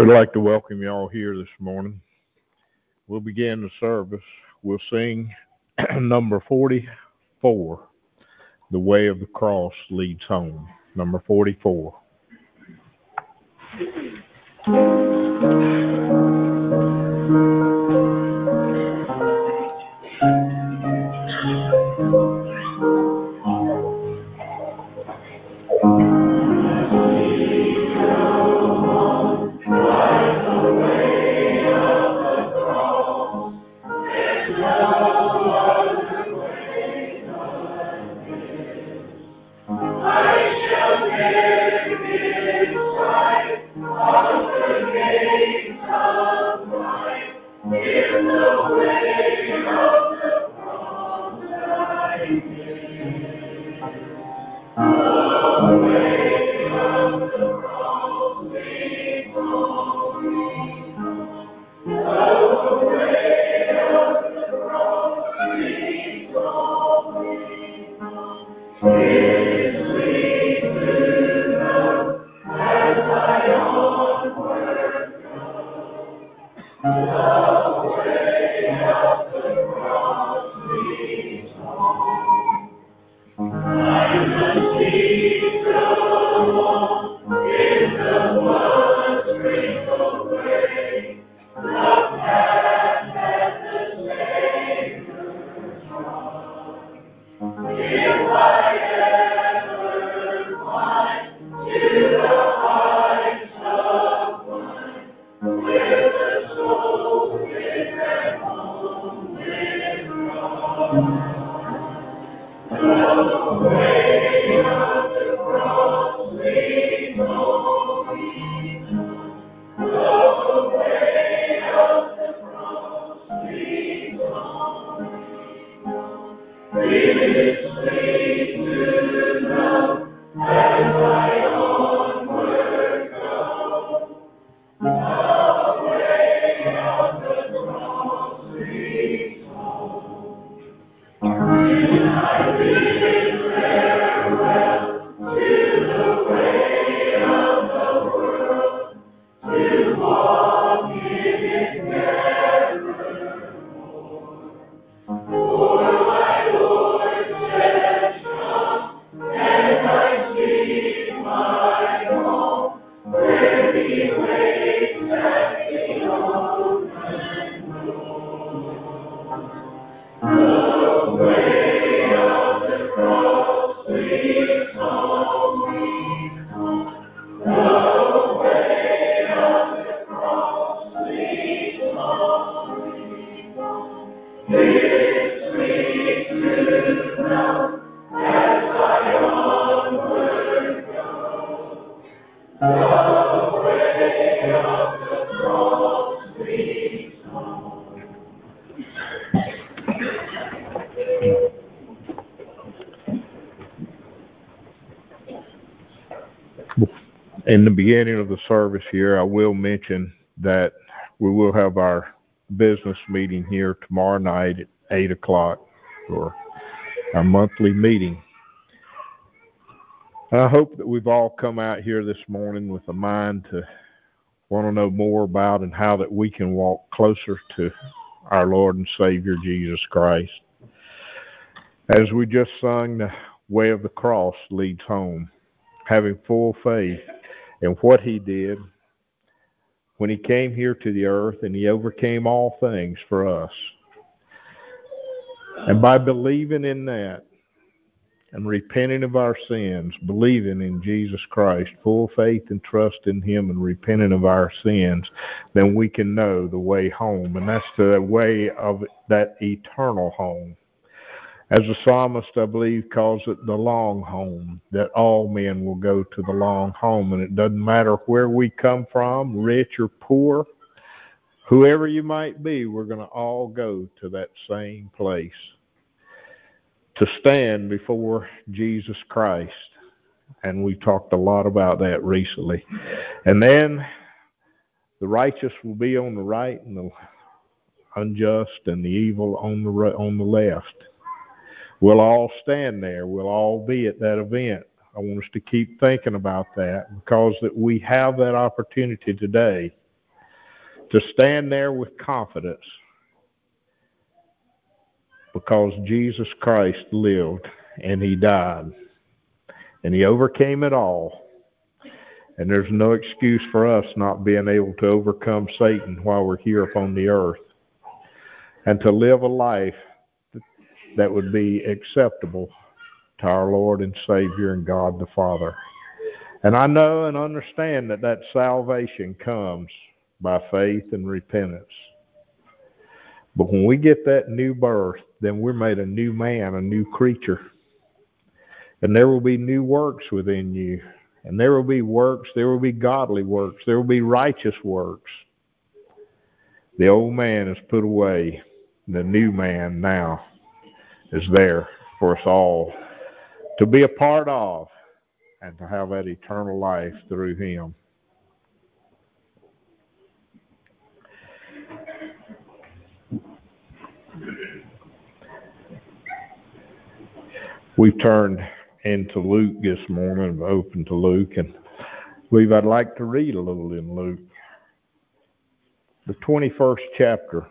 I'd like to welcome you all here this morning. We'll begin the service. We'll sing number 44, The Way of the Cross Leads Home. Number 44. In the beginning of the service here, I will mention that we will have our business meeting here tomorrow night at 8 o'clock for our monthly meeting. I hope that we've all come out here this morning with a mind to want to know more about and how that we can walk closer to our Lord and Savior Jesus Christ. As we just sung, the way of the cross leads home. Having full faith and what he did when he came here to the earth and he overcame all things for us. And by believing in that and repenting of our sins, believing in Jesus Christ, full faith and trust in him and repenting of our sins, then we can know the way home. And that's the way of that eternal home as the psalmist, I believe, calls it the long home, that all men will go to the long home. And it doesn't matter where we come from, rich or poor, whoever you might be, we're going to all go to that same place to stand before Jesus Christ. And we talked a lot about that recently. And then the righteous will be on the right and the unjust and the evil on the on the left We'll all stand there. We'll all be at that event. I want us to keep thinking about that because that we have that opportunity today to stand there with confidence because Jesus Christ lived and he died and he overcame it all. And there's no excuse for us not being able to overcome Satan while we're here upon the earth and to live a life that would be acceptable to our Lord and Savior and God the Father. And I know and understand that that salvation comes by faith and repentance. But when we get that new birth, then we're made a new man, a new creature. And there will be new works within you. And there will be works, there will be godly works, there will be righteous works. The old man is put away. The new man now is there for us all to be a part of and to have that eternal life through him. We've turned into Luke this morning, open to Luke, and believe I'd like to read a little in Luke. The 21st chapter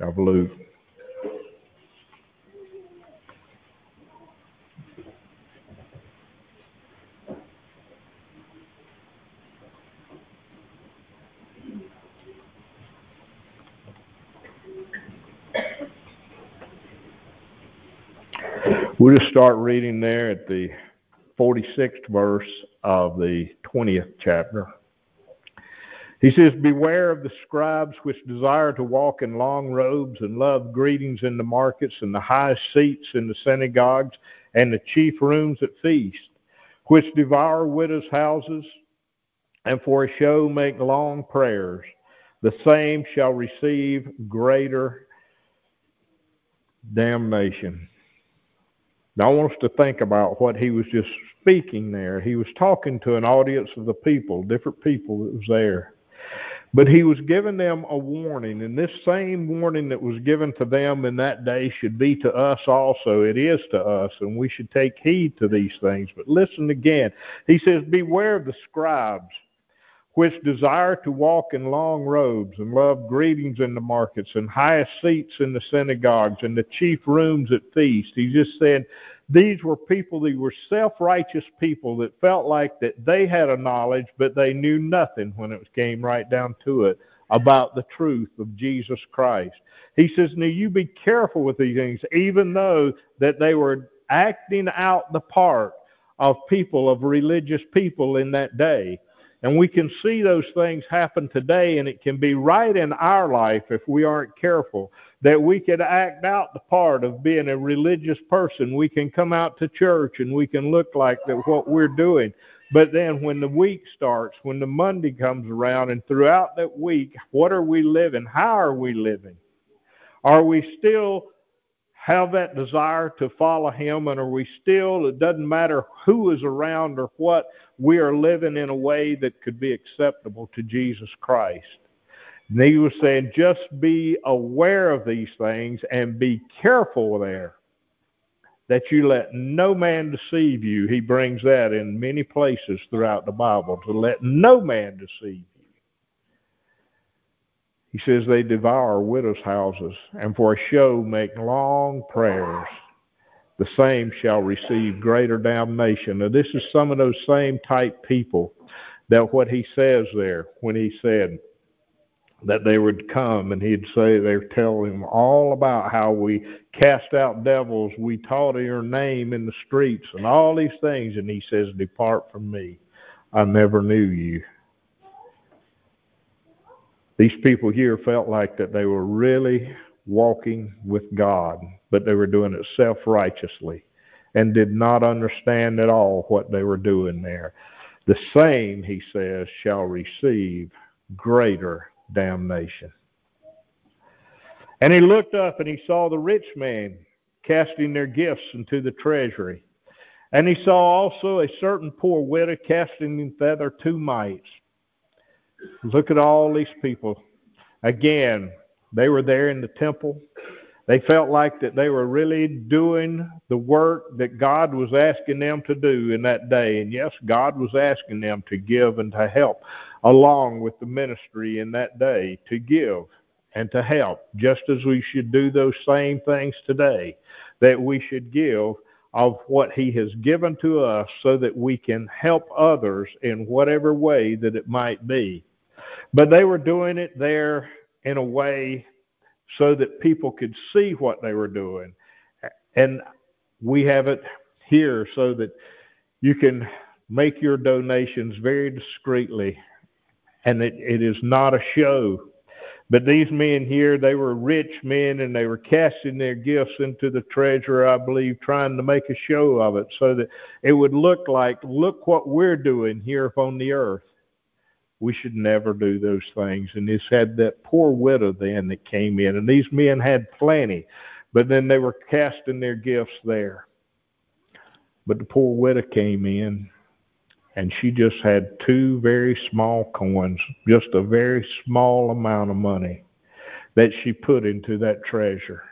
of Luke. We'll just start reading there at the 46th verse of the 20th chapter. He says, Beware of the scribes which desire to walk in long robes and love greetings in the markets and the high seats in the synagogues and the chief rooms at feasts, which devour widows' houses and for a show make long prayers. The same shall receive greater damnation. Now, I want us to think about what he was just speaking there. He was talking to an audience of the people, different people that was there. But he was giving them a warning, and this same warning that was given to them in that day should be to us also. It is to us, and we should take heed to these things. But listen again. He says, Beware of the scribes which desire to walk in long robes and love greetings in the markets and highest seats in the synagogues and the chief rooms at feasts. He just said these were people, they were self-righteous people that felt like that they had a knowledge, but they knew nothing when it came right down to it about the truth of Jesus Christ. He says, now you be careful with these things, even though that they were acting out the part of people, of religious people in that day. And we can see those things happen today, and it can be right in our life if we aren't careful. That we could act out the part of being a religious person. We can come out to church and we can look like that what we're doing. But then when the week starts, when the Monday comes around, and throughout that week, what are we living? How are we living? Are we still have that desire to follow him and are we still it doesn't matter who is around or what we are living in a way that could be acceptable to jesus christ. And he was saying just be aware of these things and be careful there that you let no man deceive you. He brings that in many places throughout the bible to let no man deceive you he says they devour widows' houses, and for a show make long prayers. The same shall receive greater damnation. Now, this is some of those same type people that what he says there when he said that they would come and he'd say they're telling him all about how we cast out devils, we taught your name in the streets, and all these things. And he says, Depart from me. I never knew you. These people here felt like that they were really walking with God, but they were doing it self righteously and did not understand at all what they were doing there. The same, he says, shall receive greater damnation. And he looked up and he saw the rich man casting their gifts into the treasury. And he saw also a certain poor widow casting in thither two mites. Look at all these people. Again, they were there in the temple. They felt like that they were really doing the work that God was asking them to do in that day. And yes, God was asking them to give and to help along with the ministry in that day to give and to help, just as we should do those same things today, that we should give of what he has given to us so that we can help others in whatever way that it might be. But they were doing it there in a way so that people could see what they were doing. And we have it here so that you can make your donations very discreetly and it, it is not a show. But these men here, they were rich men and they were casting their gifts into the treasury, I believe, trying to make a show of it so that it would look like, look what we're doing here upon the earth. We should never do those things. And this had that poor widow then that came in, and these men had plenty, but then they were casting their gifts there. But the poor widow came in, and she just had two very small coins, just a very small amount of money that she put into that treasure.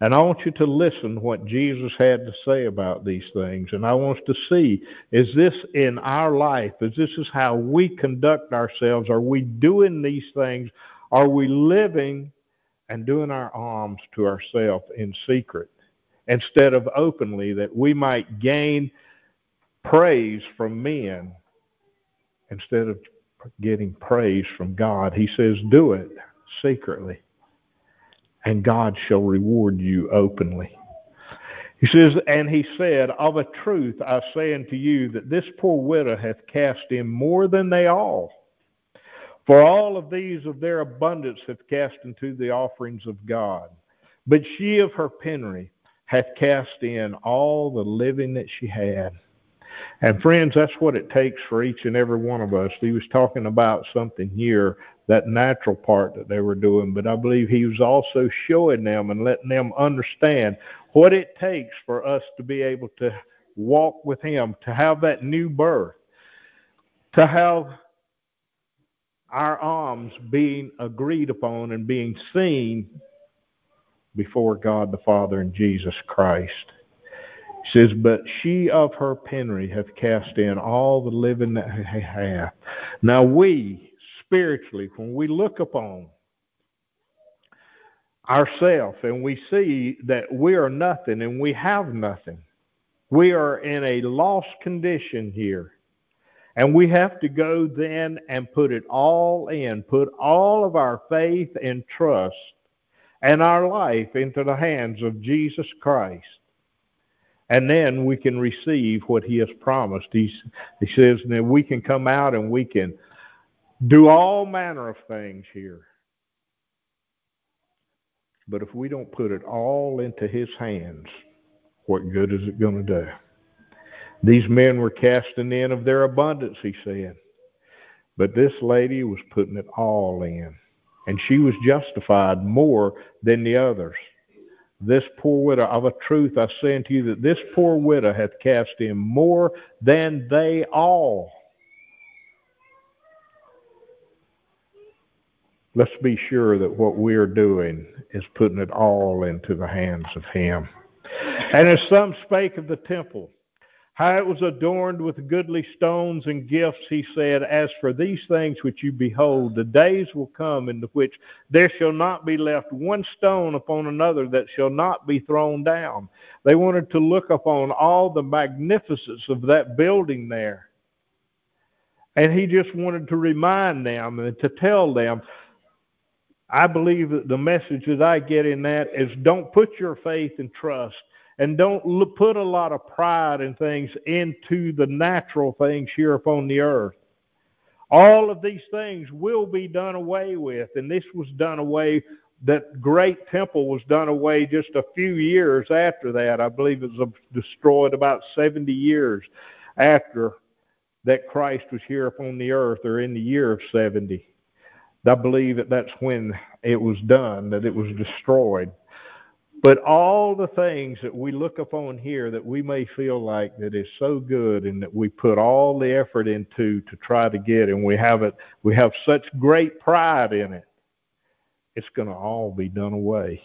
And I want you to listen what Jesus had to say about these things. And I want us to see, is this in our life? Is this is how we conduct ourselves? Are we doing these things? Are we living and doing our alms to ourselves in secret instead of openly that we might gain praise from men instead of getting praise from God. He says, do it secretly, and God shall reward you openly. He says, and he said, Of a truth I say unto you that this poor widow hath cast in more than they all. For all of these of their abundance hath cast into the offerings of God. But she of her penury hath cast in all the living that she had. And friends, that's what it takes for each and every one of us. He was talking about something here, that natural part that they were doing, but I believe he was also showing them and letting them understand what it takes for us to be able to walk with him, to have that new birth, to have our alms being agreed upon and being seen before God the Father and Jesus Christ says, But she of her penury hath cast in all the living that he hath. Now we, spiritually, when we look upon ourselves and we see that we are nothing and we have nothing, we are in a lost condition here. And we have to go then and put it all in, put all of our faith and trust and our life into the hands of Jesus Christ and then we can receive what he has promised. He's, he says that we can come out and we can do all manner of things here. But if we don't put it all into his hands, what good is it going to do? These men were casting in of their abundance, he said. But this lady was putting it all in. And she was justified more than the others this poor widow, of a truth I say unto you that this poor widow hath cast in more than they all. Let's be sure that what we're doing is putting it all into the hands of Him. And as some spake of the temple, how it was adorned with goodly stones and gifts, he said, As for these things which you behold, the days will come in which there shall not be left one stone upon another that shall not be thrown down. They wanted to look upon all the magnificence of that building there. And he just wanted to remind them and to tell them, I believe that the message that I get in that is don't put your faith and trust and don't put a lot of pride and things into the natural things here upon the earth. All of these things will be done away with, and this was done away. That great temple was done away just a few years after that. I believe it was destroyed about 70 years after that Christ was here upon the earth, or in the year of 70. I believe that that's when it was done, that it was destroyed. But all the things that we look upon here that we may feel like that is so good and that we put all the effort into to try to get and we have it we have such great pride in it, it's going to all be done away.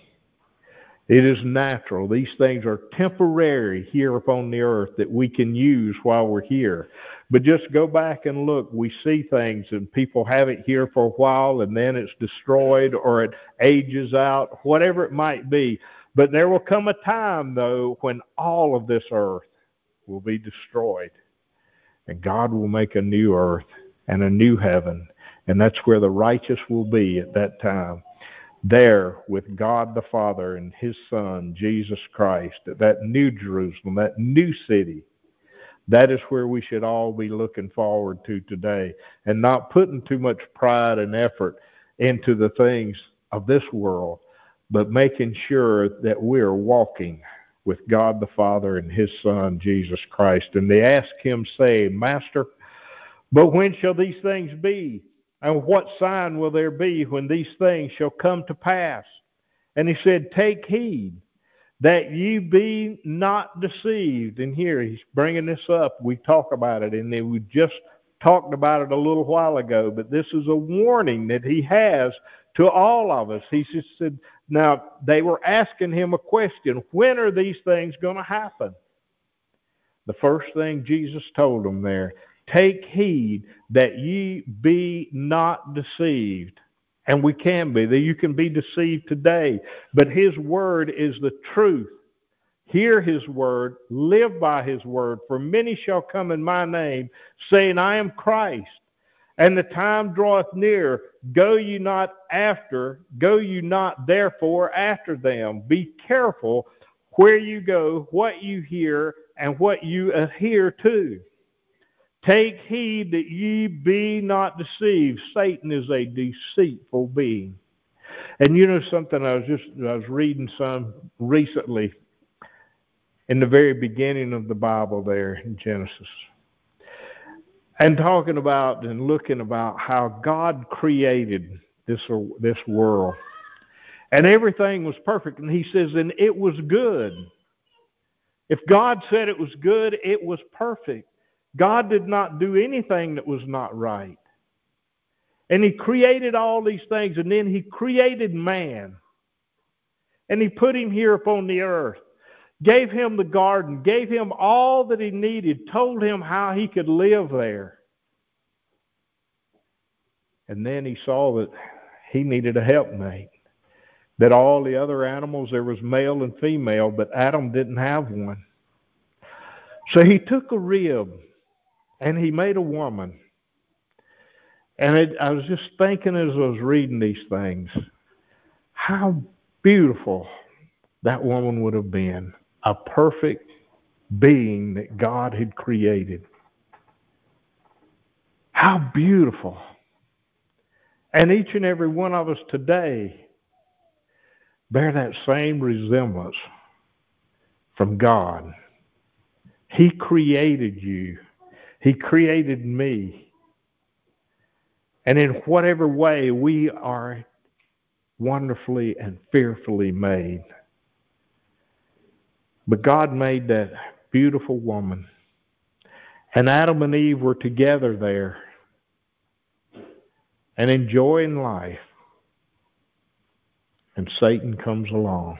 It is natural. These things are temporary here upon the earth that we can use while we're here. But just go back and look. We see things and people have it here for a while and then it's destroyed or it ages out, whatever it might be. But there will come a time, though, when all of this earth will be destroyed. And God will make a new earth and a new heaven. And that's where the righteous will be at that time. There with God the Father and His Son, Jesus Christ, at that new Jerusalem, that new city. That is where we should all be looking forward to today and not putting too much pride and effort into the things of this world, but making sure that we're walking with God the Father and His Son, Jesus Christ. And they asked him, saying, Master, but when shall these things be? And what sign will there be when these things shall come to pass? And he said, Take heed that ye be not deceived. And here he's bringing this up. We talk about it, and we just talked about it a little while ago, but this is a warning that he has to all of us. He just said, now, they were asking him a question when are these things going to happen? The first thing Jesus told them there take heed that ye be not deceived. And we can be, that you can be deceived today. But his word is the truth. Hear his word, live by his word. For many shall come in my name, saying, I am Christ and the time draweth near. Go you not after, go you not therefore after them. Be careful where you go, what you hear, and what you adhere to. Take heed that ye be not deceived. Satan is a deceitful being. And you know something, I was just I was reading some recently in the very beginning of the Bible there in Genesis and talking about and looking about how God created this this world, and everything was perfect. And He says, and it was good. If God said it was good, it was perfect. God did not do anything that was not right. And He created all these things, and then He created man. And He put him here upon the earth gave him the garden, gave him all that he needed, told him how he could live there. And then he saw that he needed a helpmate. That all the other animals, there was male and female, but Adam didn't have one. So he took a rib and he made a woman. And it, I was just thinking as I was reading these things, how beautiful that woman would have been a perfect being that God had created. How beautiful. And each and every one of us today bear that same resemblance from God. He created you. He created me. And in whatever way, we are wonderfully and fearfully made. But God made that beautiful woman. And Adam and Eve were together there and enjoying life. And Satan comes along.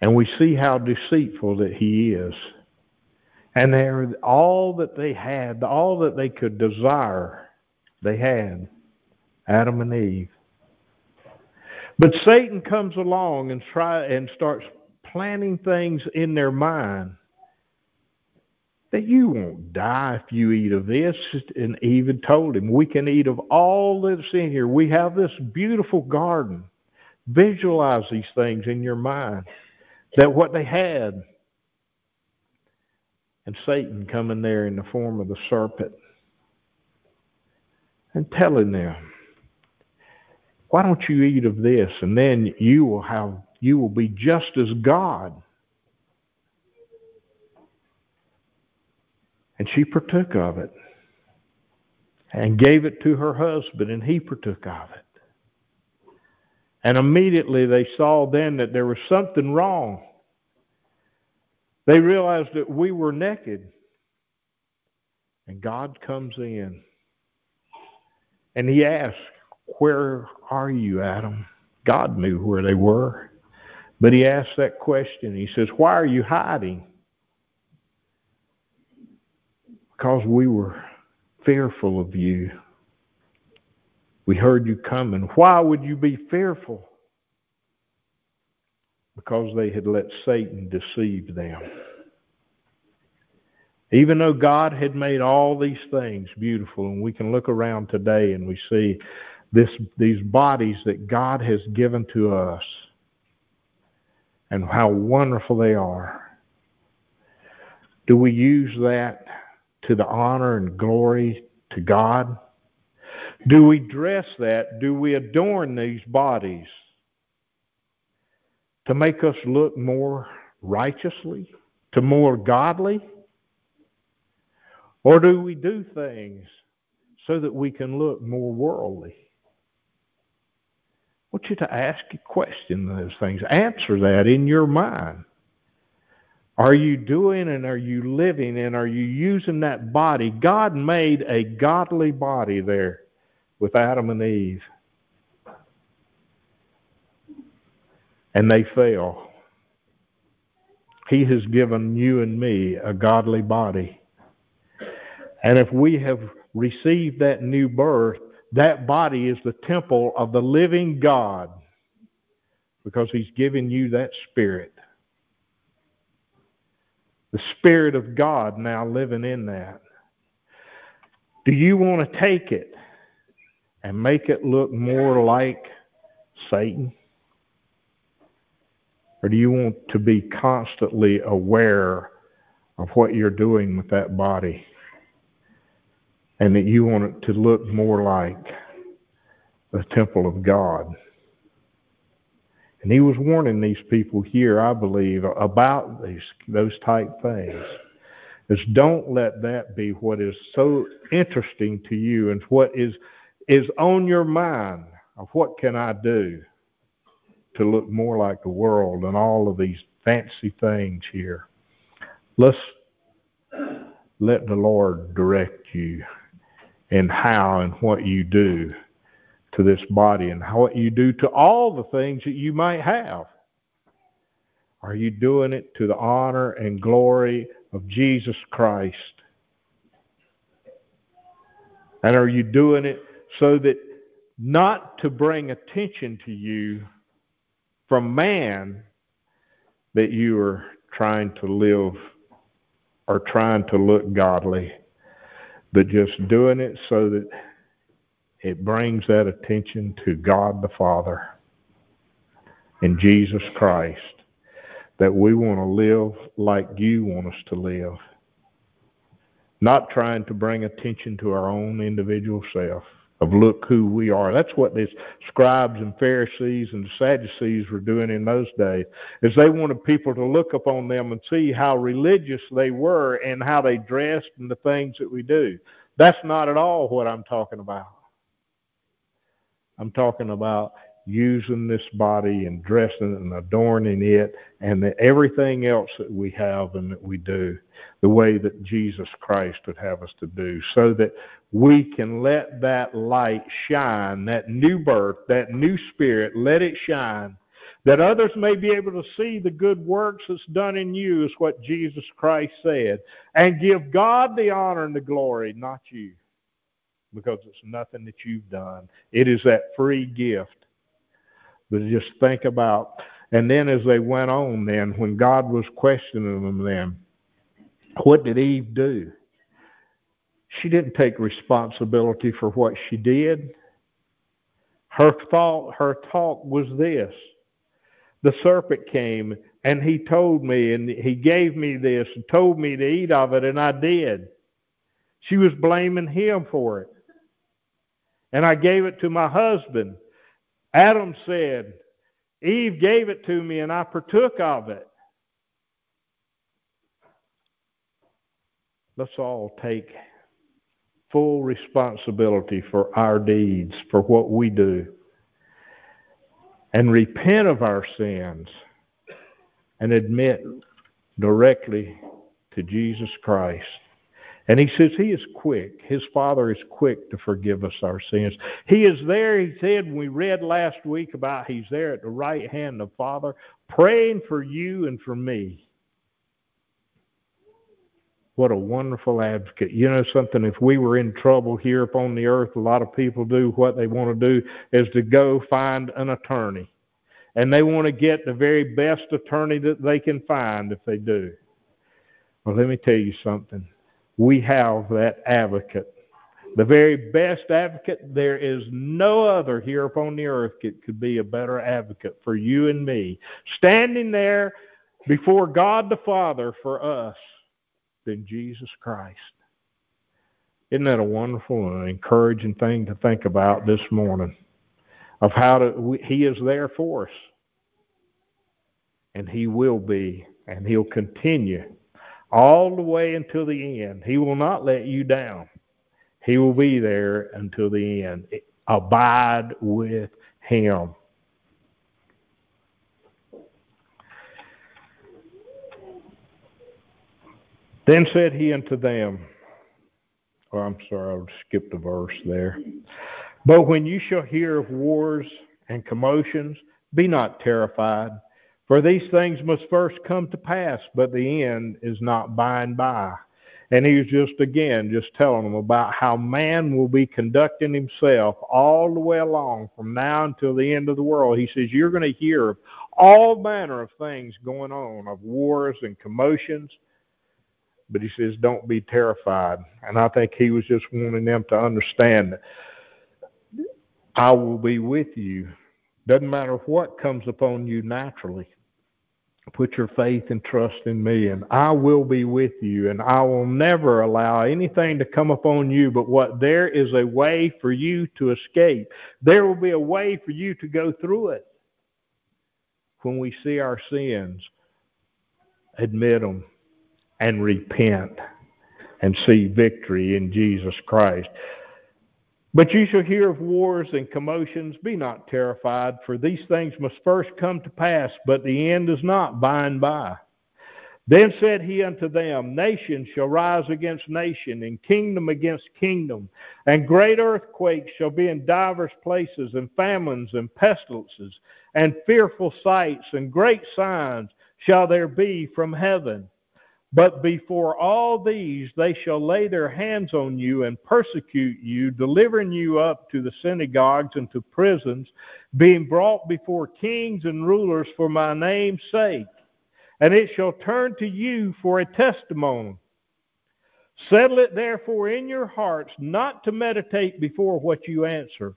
And we see how deceitful that he is. And there, all that they had, all that they could desire, they had. Adam and Eve. But Satan comes along and try and starts planting things in their mind that you won't die if you eat of this. And Eve told him, we can eat of all that's in here. We have this beautiful garden. Visualize these things in your mind. That what they had. And Satan coming there in the form of the serpent and telling them, why don't you eat of this? And then you will have you will be just as God. And she partook of it and gave it to her husband, and he partook of it. And immediately they saw then that there was something wrong. They realized that we were naked. And God comes in. And he asks, where are you, Adam? God knew where they were. But he asked that question. He says, Why are you hiding? because we were fearful of you. We heard you coming. Why would you be fearful? Because they had let Satan deceive them. Even though God had made all these things beautiful, and we can look around today and we see this, these bodies that God has given to us and how wonderful they are. Do we use that to the honor and glory to God? Do we dress that? Do we adorn these bodies to make us look more righteously, to more godly? Or do we do things so that we can look more worldly? I want you to ask a question those things. Answer that in your mind. Are you doing and are you living and are you using that body? God made a godly body there with Adam and Eve. And they fail. He has given you and me a godly body. And if we have received that new birth, that body is the temple of the living God because he's given you that spirit. The spirit of God now living in that. Do you want to take it and make it look more like Satan? Or do you want to be constantly aware of what you're doing with that body? and that you want it to look more like the temple of God. And he was warning these people here, I believe, about these those type things. Is don't let that be what is so interesting to you and what is is on your mind of what can I do to look more like the world and all of these fancy things here. Let's let the Lord direct you in how and what you do to this body and what you do to all the things that you might have. Are you doing it to the honor and glory of Jesus Christ? And are you doing it so that not to bring attention to you from man that you are trying to live or trying to look godly, but just doing it so that it brings that attention to God the Father and Jesus Christ that we want to live like you want us to live. Not trying to bring attention to our own individual self of look who we are. That's what these scribes and Pharisees and Sadducees were doing in those days, is they wanted people to look upon them and see how religious they were and how they dressed and the things that we do. That's not at all what I'm talking about. I'm talking about using this body and dressing and adorning it and everything else that we have and that we do the way that Jesus Christ would have us to do so that we can let that light shine, that new birth, that new spirit, let it shine, that others may be able to see the good works that's done in you, is what Jesus Christ said, and give God the honor and the glory, not you, because it's nothing that you've done. It is that free gift. But just think about, and then as they went on, then when God was questioning them, then what did Eve do? She didn't take responsibility for what she did. Her thought, her talk was this. The serpent came and he told me and he gave me this and told me to eat of it and I did. She was blaming him for it. And I gave it to my husband. Adam said, Eve gave it to me and I partook of it. Let's all take full responsibility for our deeds, for what we do, and repent of our sins and admit directly to Jesus Christ. And he says he is quick. His Father is quick to forgive us our sins. He is there, he said, we read last week about he's there at the right hand of Father, praying for you and for me. What a wonderful advocate. You know something, if we were in trouble here upon the earth, a lot of people do what they want to do is to go find an attorney. And they want to get the very best attorney that they can find if they do. Well, let me tell you something. We have that advocate. The very best advocate. There is no other here upon the earth that could be a better advocate for you and me. Standing there before God the Father for us than Jesus Christ. Isn't that a wonderful and encouraging thing to think about this morning? Of how to, He is there for us. And He will be, and He'll continue all the way until the end. He will not let you down. He will be there until the end. Abide with Him. Then said he unto them, oh, I'm sorry, I skipped a verse there. But when you shall hear of wars and commotions, be not terrified, for these things must first come to pass, but the end is not by and by. And he was just again just telling them about how man will be conducting himself all the way along from now until the end of the world. He says you're going to hear of all manner of things going on, of wars and commotions but he says, don't be terrified. And I think he was just wanting them to understand that I will be with you. Doesn't matter what comes upon you naturally. Put your faith and trust in me, and I will be with you, and I will never allow anything to come upon you but what there is a way for you to escape. There will be a way for you to go through it. When we see our sins, admit them, and repent and see victory in Jesus Christ. But you shall hear of wars and commotions. Be not terrified, for these things must first come to pass, but the end is not by and by. Then said he unto them, Nation shall rise against nation, and kingdom against kingdom, and great earthquakes shall be in divers places, and famines and pestilences, and fearful sights, and great signs shall there be from heaven. But before all these, they shall lay their hands on you and persecute you, delivering you up to the synagogues and to prisons, being brought before kings and rulers for my name's sake. And it shall turn to you for a testimony. Settle it therefore in your hearts not to meditate before what you answer.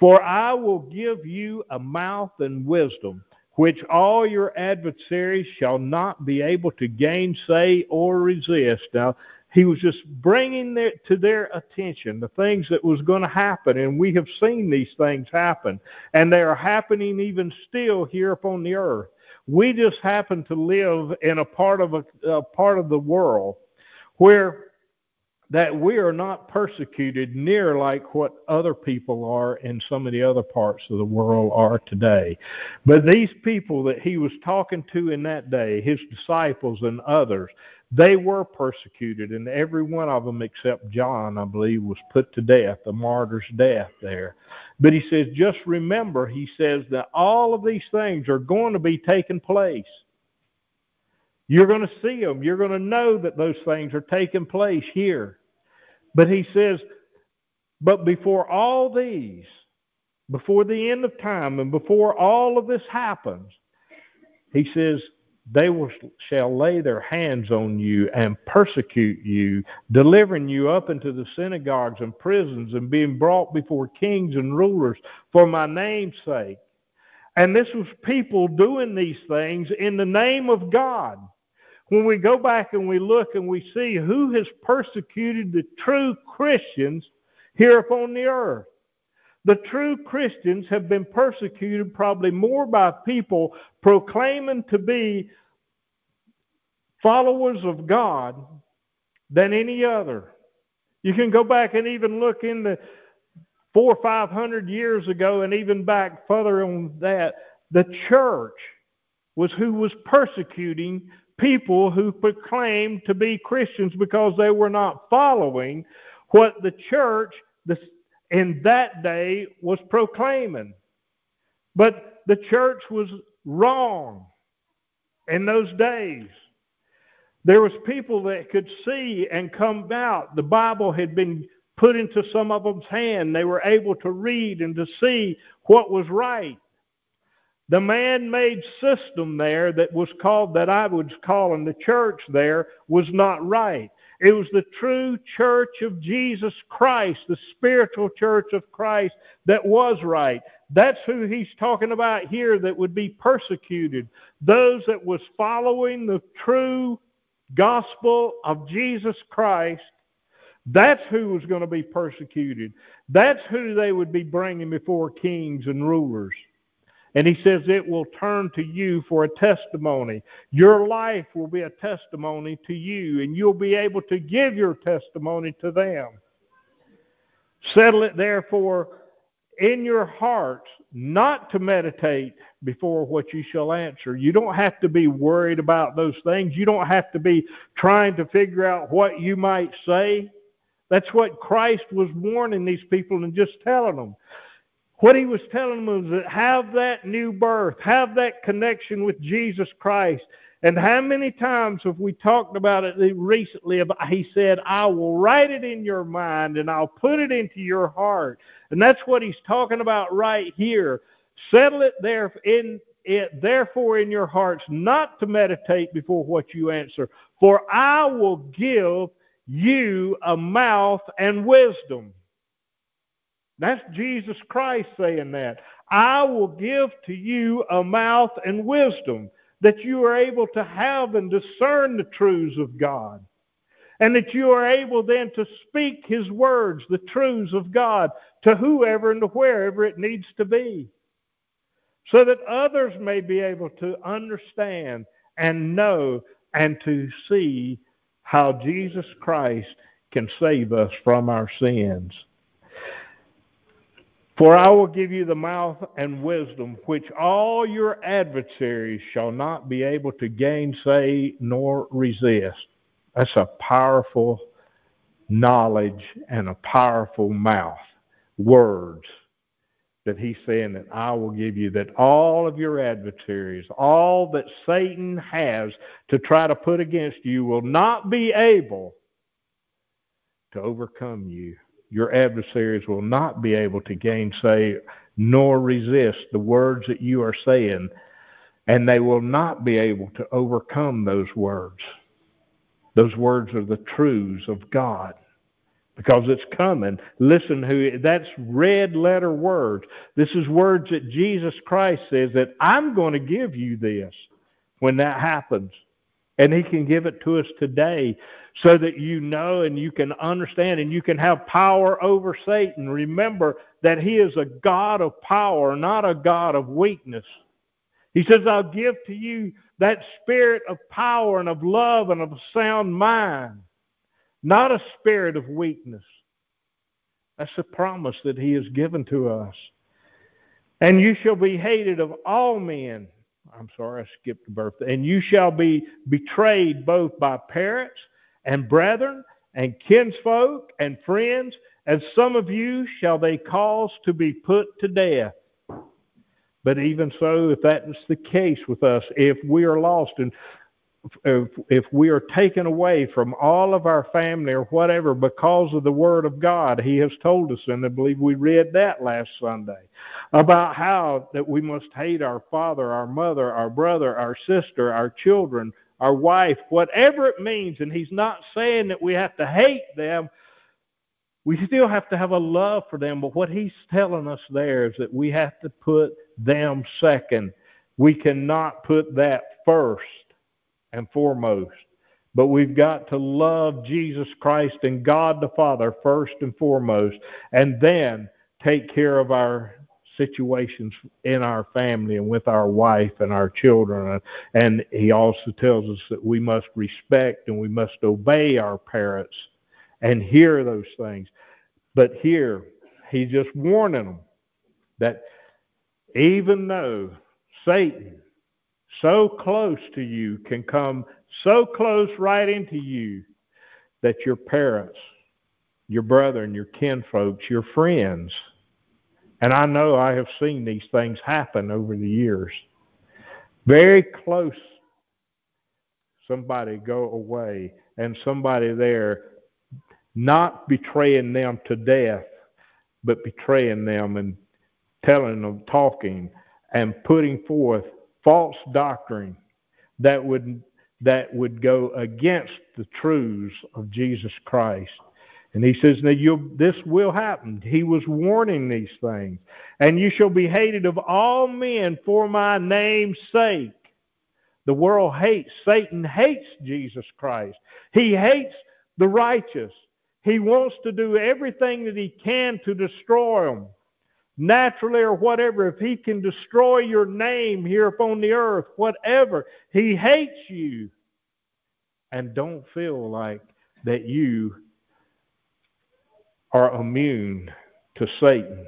For I will give you a mouth and wisdom which all your adversaries shall not be able to gainsay or resist. Now, he was just bringing their, to their attention the things that was going to happen, and we have seen these things happen, and they are happening even still here upon the earth. We just happen to live in a part of a, a part of the world where that we are not persecuted near like what other people are in some of the other parts of the world are today. But these people that he was talking to in that day, his disciples and others, they were persecuted, and every one of them except John, I believe, was put to death, a martyr's death there. But he says, just remember, he says that all of these things are going to be taking place. You're going to see them. You're going to know that those things are taking place here. But he says, but before all these, before the end of time, and before all of this happens, he says, they will, shall lay their hands on you and persecute you, delivering you up into the synagogues and prisons and being brought before kings and rulers for my name's sake. And this was people doing these things in the name of God when we go back and we look and we see who has persecuted the true Christians here upon the earth. The true Christians have been persecuted probably more by people proclaiming to be followers of God than any other. You can go back and even look in the four or five hundred years ago and even back further on that. The church was who was persecuting people who proclaimed to be Christians because they were not following what the church in that day was proclaiming. But the church was wrong in those days. There was people that could see and come out. The Bible had been put into some of them's hand. They were able to read and to see what was right. The man-made system there that was called, that I was calling the church there, was not right. It was the true church of Jesus Christ, the spiritual church of Christ that was right. That's who he's talking about here that would be persecuted. Those that was following the true gospel of Jesus Christ, that's who was going to be persecuted. That's who they would be bringing before kings and rulers. And he says it will turn to you for a testimony. Your life will be a testimony to you, and you'll be able to give your testimony to them. Settle it therefore in your hearts not to meditate before what you shall answer. You don't have to be worried about those things. You don't have to be trying to figure out what you might say. That's what Christ was warning these people and just telling them. What he was telling them was that have that new birth, have that connection with Jesus Christ. And how many times have we talked about it recently? He said, I will write it in your mind and I'll put it into your heart. And that's what he's talking about right here. Settle it there in it therefore in your hearts not to meditate before what you answer. For I will give you a mouth and wisdom. That's Jesus Christ saying that. I will give to you a mouth and wisdom that you are able to have and discern the truths of God. And that you are able then to speak His words, the truths of God, to whoever and to wherever it needs to be. So that others may be able to understand and know and to see how Jesus Christ can save us from our sins. For I will give you the mouth and wisdom which all your adversaries shall not be able to gainsay nor resist. That's a powerful knowledge and a powerful mouth, words that he's saying that I will give you, that all of your adversaries, all that Satan has to try to put against you, will not be able to overcome you your adversaries will not be able to gainsay nor resist the words that you are saying, and they will not be able to overcome those words. Those words are the truths of God because it's coming. Listen, who that's red letter words. This is words that Jesus Christ says that I'm going to give you this when that happens. And he can give it to us today so that you know and you can understand and you can have power over Satan. Remember that he is a God of power, not a God of weakness. He says, I'll give to you that spirit of power and of love and of a sound mind, not a spirit of weakness. That's the promise that he has given to us. And you shall be hated of all men. I'm sorry, I skipped the birthday. And you shall be betrayed both by parents and brethren and kinsfolk and friends, and some of you shall they cause to be put to death. But even so, if that is the case with us, if we are lost and if, if we are taken away from all of our family or whatever because of the Word of God, He has told us, and I believe we read that last Sunday, about how that we must hate our father, our mother, our brother, our sister, our children, our wife, whatever it means. And he's not saying that we have to hate them. We still have to have a love for them. But what he's telling us there is that we have to put them second. We cannot put that first and foremost. But we've got to love Jesus Christ and God the Father first and foremost, and then take care of our situations in our family and with our wife and our children. And he also tells us that we must respect and we must obey our parents and hear those things. But here, he's just warning them that even though Satan, so close to you, can come so close right into you that your parents, your brother and your kinfolks, your friends, and I know I have seen these things happen over the years. Very close somebody go away and somebody there not betraying them to death, but betraying them and telling them, talking, and putting forth false doctrine that would that would go against the truths of Jesus Christ. And he says, now this will happen. He was warning these things. And you shall be hated of all men for my name's sake. The world hates, Satan hates Jesus Christ. He hates the righteous. He wants to do everything that he can to destroy them, naturally or whatever. If he can destroy your name here upon the earth, whatever, he hates you. And don't feel like that you are immune to Satan.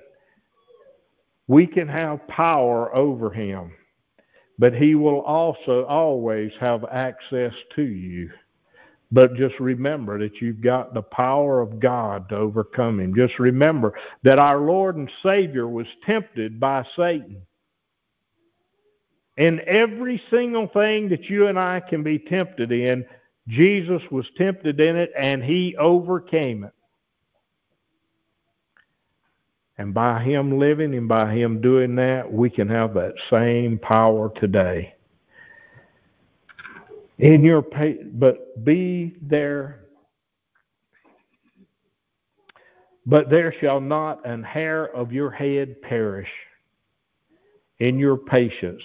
We can have power over him, but he will also always have access to you. But just remember that you've got the power of God to overcome him. Just remember that our Lord and Savior was tempted by Satan. In every single thing that you and I can be tempted in, Jesus was tempted in it and he overcame it. And by him living and by him doing that, we can have that same power today. In your but be there but there shall not an hair of your head perish in your patience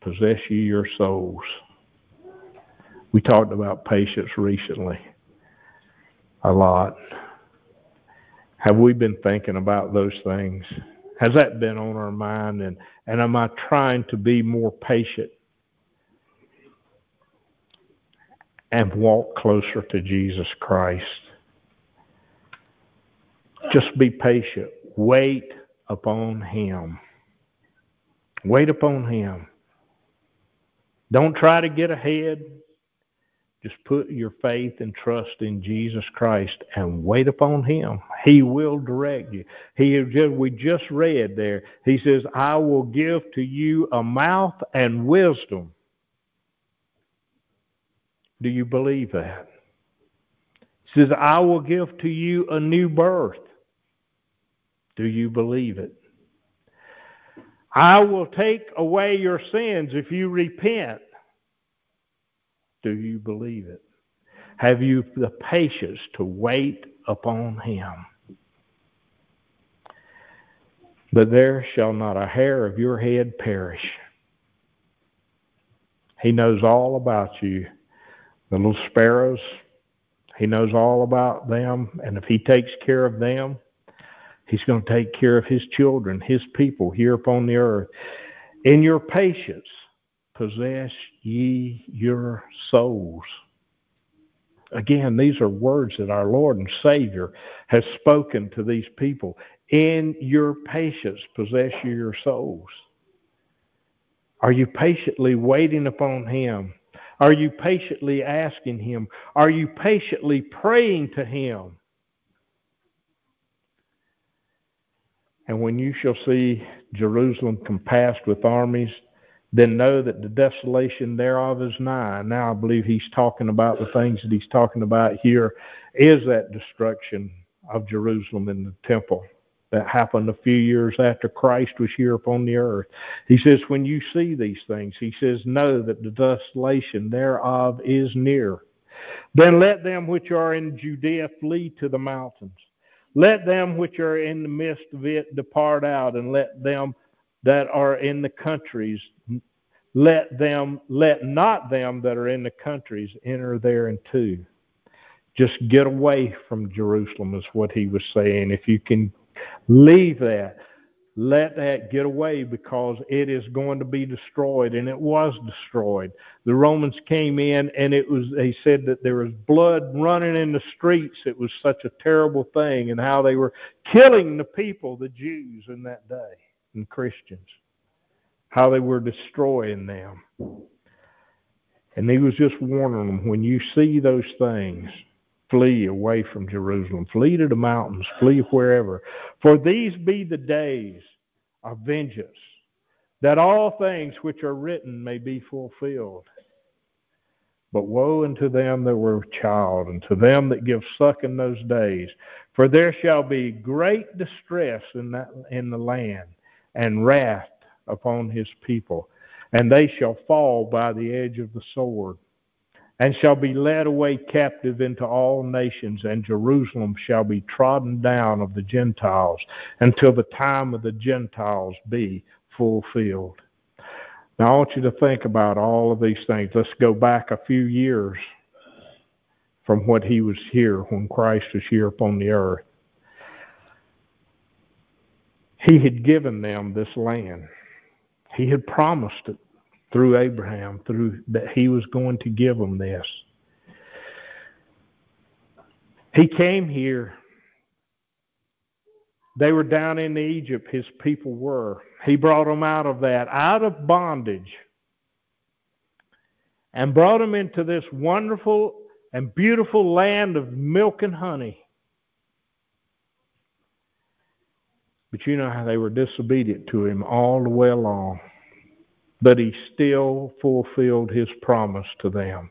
possess ye your souls. We talked about patience recently a lot have we been thinking about those things has that been on our mind and and am i trying to be more patient and walk closer to Jesus Christ. Just be patient. Wait upon Him. Wait upon Him. Don't try to get ahead. Just put your faith and trust in Jesus Christ and wait upon Him. He will direct you. He just, we just read there. He says, "I will give to you a mouth and wisdom." Do you believe that? He says, I will give to you a new birth. Do you believe it? I will take away your sins if you repent. Do you believe it? Have you the patience to wait upon him? But there shall not a hair of your head perish. He knows all about you the little sparrows, he knows all about them. And if he takes care of them, he's going to take care of his children, his people here upon the earth. In your patience, possess ye your souls. Again, these are words that our Lord and Savior has spoken to these people. In your patience, possess your souls. Are you patiently waiting upon Him? Are you patiently asking Him? Are you patiently praying to Him? And when you shall see Jerusalem compassed with armies, then know that the desolation thereof is nigh. Now I believe he's talking about the things that he's talking about here is that destruction of Jerusalem and the temple that happened a few years after Christ was here upon the earth. He says, When you see these things, he says, Know that the desolation thereof is near. Then let them which are in Judea flee to the mountains. Let them which are in the midst of it depart out, and let them that are in the countries let them let not them that are in the countries enter thereinto. Just get away from Jerusalem is what he was saying. If you can Leave that. Let that get away because it is going to be destroyed, and it was destroyed. The Romans came in, and it was. They said that there was blood running in the streets. It was such a terrible thing, and how they were killing the people, the Jews, in that day, and Christians. How they were destroying them. And he was just warning them when you see those things, Flee away from Jerusalem. Flee to the mountains. Flee wherever. For these be the days of vengeance, that all things which are written may be fulfilled. But woe unto them that were child, and to them that give suck in those days. For there shall be great distress in, that, in the land, and wrath upon his people. And they shall fall by the edge of the sword, and shall be led away captive into all nations, and Jerusalem shall be trodden down of the Gentiles, until the time of the Gentiles be fulfilled. Now, I want you to think about all of these things. Let's go back a few years from what he was here when Christ was here upon the earth. He had given them this land. He had promised it through Abraham, through that he was going to give them this. He came here. They were down in Egypt, his people were. He brought them out of that, out of bondage, and brought them into this wonderful and beautiful land of milk and honey. But you know how they were disobedient to him all the way along. But he still fulfilled his promise to them.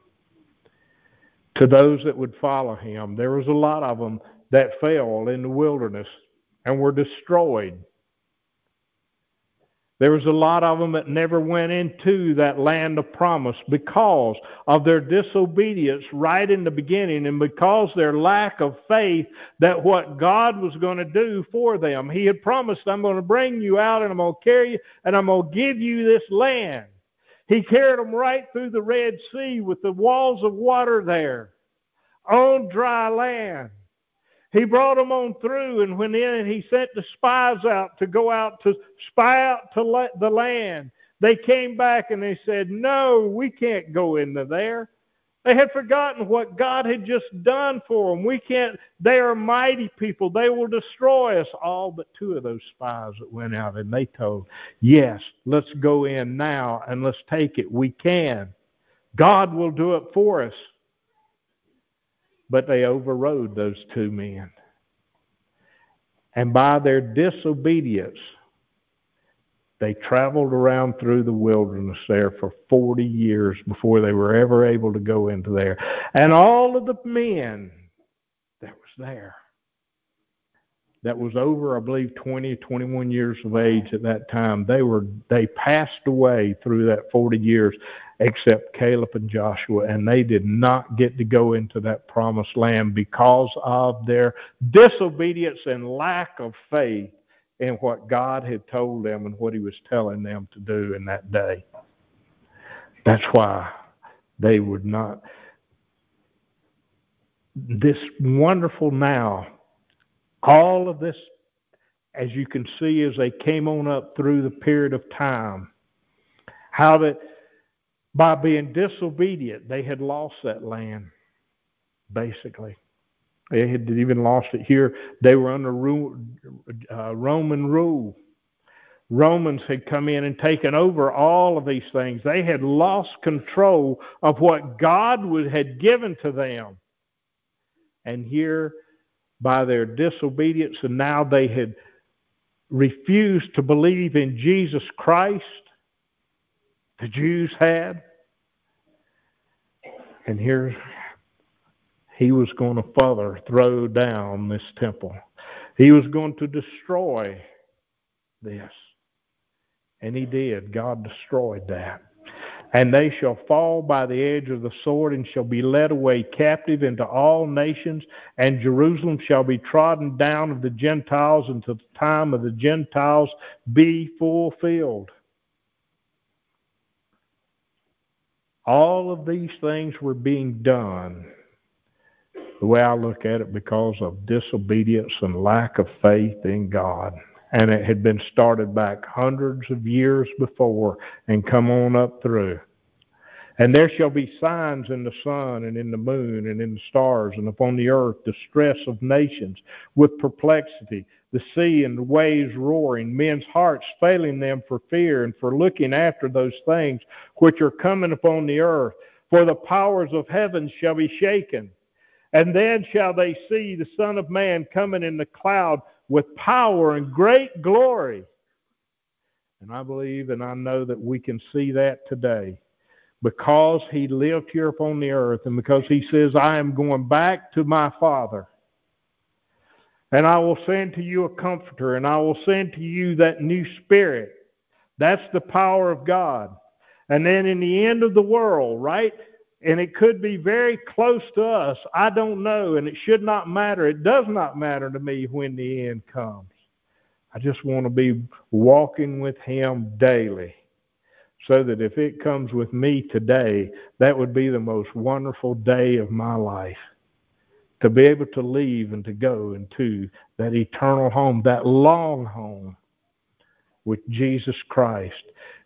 To those that would follow him, there was a lot of them that fell in the wilderness and were destroyed. There was a lot of them that never went into that land of promise because of their disobedience right in the beginning and because their lack of faith that what God was going to do for them. He had promised, I'm going to bring you out and I'm going to carry you and I'm going to give you this land. He carried them right through the Red Sea with the walls of water there on dry land. He brought them on through, and when then he sent the spies out to go out to spy out to the land. They came back and they said, "No, we can't go into there." They had forgotten what God had just done for them. We can't. They are mighty people. They will destroy us. All but two of those spies that went out, and they told, "Yes, let's go in now and let's take it. We can. God will do it for us." But they overrode those two men. And by their disobedience, they traveled around through the wilderness there for 40 years before they were ever able to go into there. And all of the men that was there, that was over, I believe, 20, 21 years of age at that time, they were they passed away through that 40 years except Caleb and Joshua, and they did not get to go into that promised land because of their disobedience and lack of faith in what God had told them and what He was telling them to do in that day. That's why they would not. This wonderful now, all of this, as you can see, as they came on up through the period of time, how that by being disobedient, they had lost that land, basically. They had even lost it here. They were under uh, Roman rule. Romans had come in and taken over all of these things. They had lost control of what God had given to them. And here, by their disobedience, and now they had refused to believe in Jesus Christ, the Jews had. And here he was going to further throw down this temple. He was going to destroy this. And he did. God destroyed that. And they shall fall by the edge of the sword and shall be led away captive into all nations, and Jerusalem shall be trodden down of the Gentiles until the time of the Gentiles be fulfilled. All of these things were being done, the way I look at it, because of disobedience and lack of faith in God. And it had been started back hundreds of years before and come on up through. And there shall be signs in the sun and in the moon and in the stars and upon the earth distress of nations with perplexity, the sea and the waves roaring, men's hearts failing them for fear and for looking after those things which are coming upon the earth. For the powers of heaven shall be shaken. And then shall they see the Son of Man coming in the cloud with power and great glory. And I believe and I know that we can see that today because he lived here upon the earth and because he says, I am going back to my Father. And I will send to you a comforter, and I will send to you that new spirit. That's the power of God. And then in the end of the world, right? And it could be very close to us. I don't know, and it should not matter. It does not matter to me when the end comes. I just want to be walking with Him daily so that if it comes with me today, that would be the most wonderful day of my life. To be able to leave and to go into that eternal home, that long home with Jesus Christ.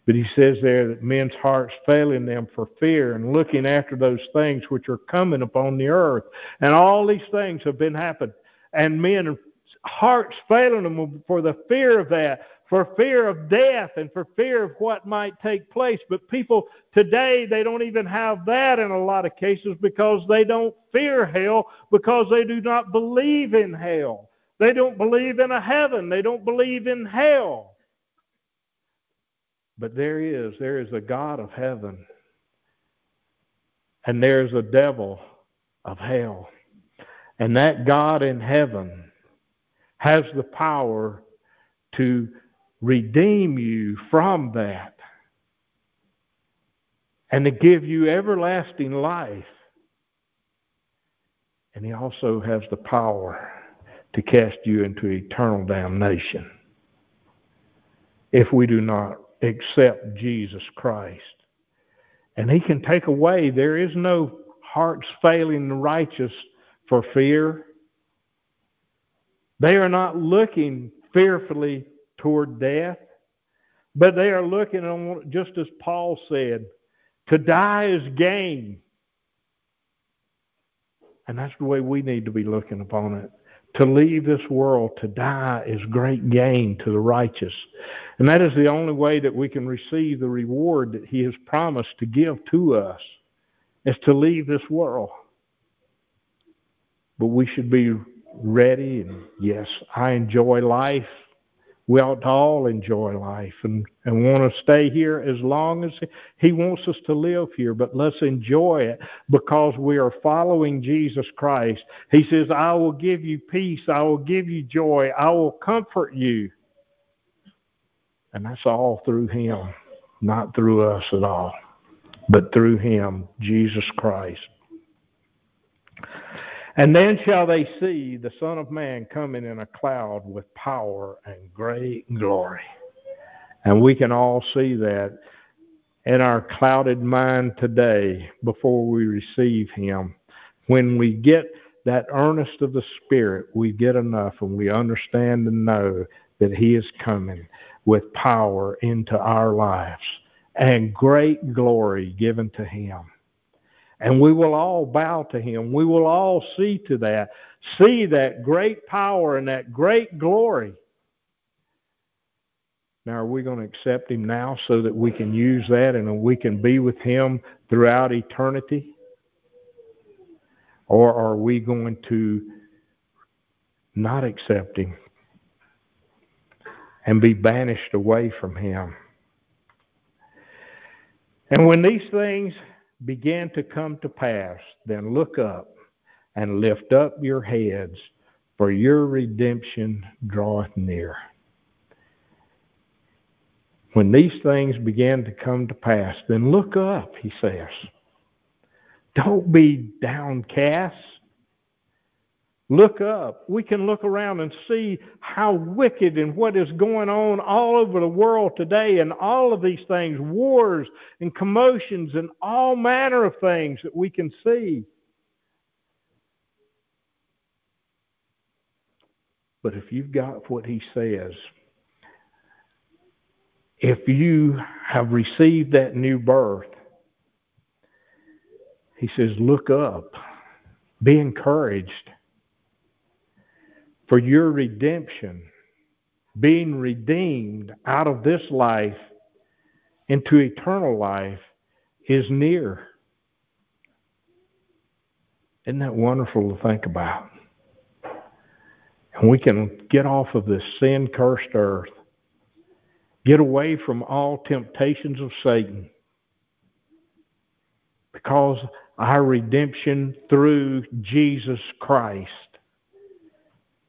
But he says there that men's hearts failing them for fear and looking after those things which are coming upon the earth. And all these things have been happened. And men hearts failing them for the fear of that for fear of death and for fear of what might take place. But people today, they don't even have that in a lot of cases because they don't fear hell because they do not believe in hell. They don't believe in a heaven. They don't believe in hell. But there is, there is a God of heaven. And there's a devil of hell. And that God in heaven has the power to redeem you from that and to give you everlasting life. And he also has the power to cast you into eternal damnation if we do not accept Jesus Christ. And he can take away, there is no hearts failing the righteous for fear. They are not looking fearfully toward death, but they are looking on, just as Paul said, to die is gain. And that's the way we need to be looking upon it. To leave this world, to die, is great gain to the righteous. And that is the only way that we can receive the reward that He has promised to give to us, is to leave this world. But we should be ready, and yes, I enjoy life we ought to all enjoy life and, and want to stay here as long as He wants us to live here. But let's enjoy it because we are following Jesus Christ. He says, I will give you peace. I will give you joy. I will comfort you. And that's all through Him, not through us at all, but through Him, Jesus Christ. And then shall they see the Son of Man coming in a cloud with power and great glory. And we can all see that in our clouded mind today before we receive Him. When we get that earnest of the Spirit, we get enough and we understand and know that He is coming with power into our lives and great glory given to Him. And we will all bow to him. We will all see to that, see that great power and that great glory. Now, are we going to accept him now so that we can use that and we can be with him throughout eternity? Or are we going to not accept him and be banished away from him? And when these things began to come to pass, then look up and lift up your heads, for your redemption draweth near. When these things began to come to pass, then look up, he says. Don't be downcast. Look up. We can look around and see how wicked and what is going on all over the world today, and all of these things wars and commotions and all manner of things that we can see. But if you've got what he says, if you have received that new birth, he says, look up, be encouraged for your redemption, being redeemed out of this life into eternal life, is near. Isn't that wonderful to think about? And we can get off of this sin cursed earth, get away from all temptations of Satan, because our redemption through Jesus Christ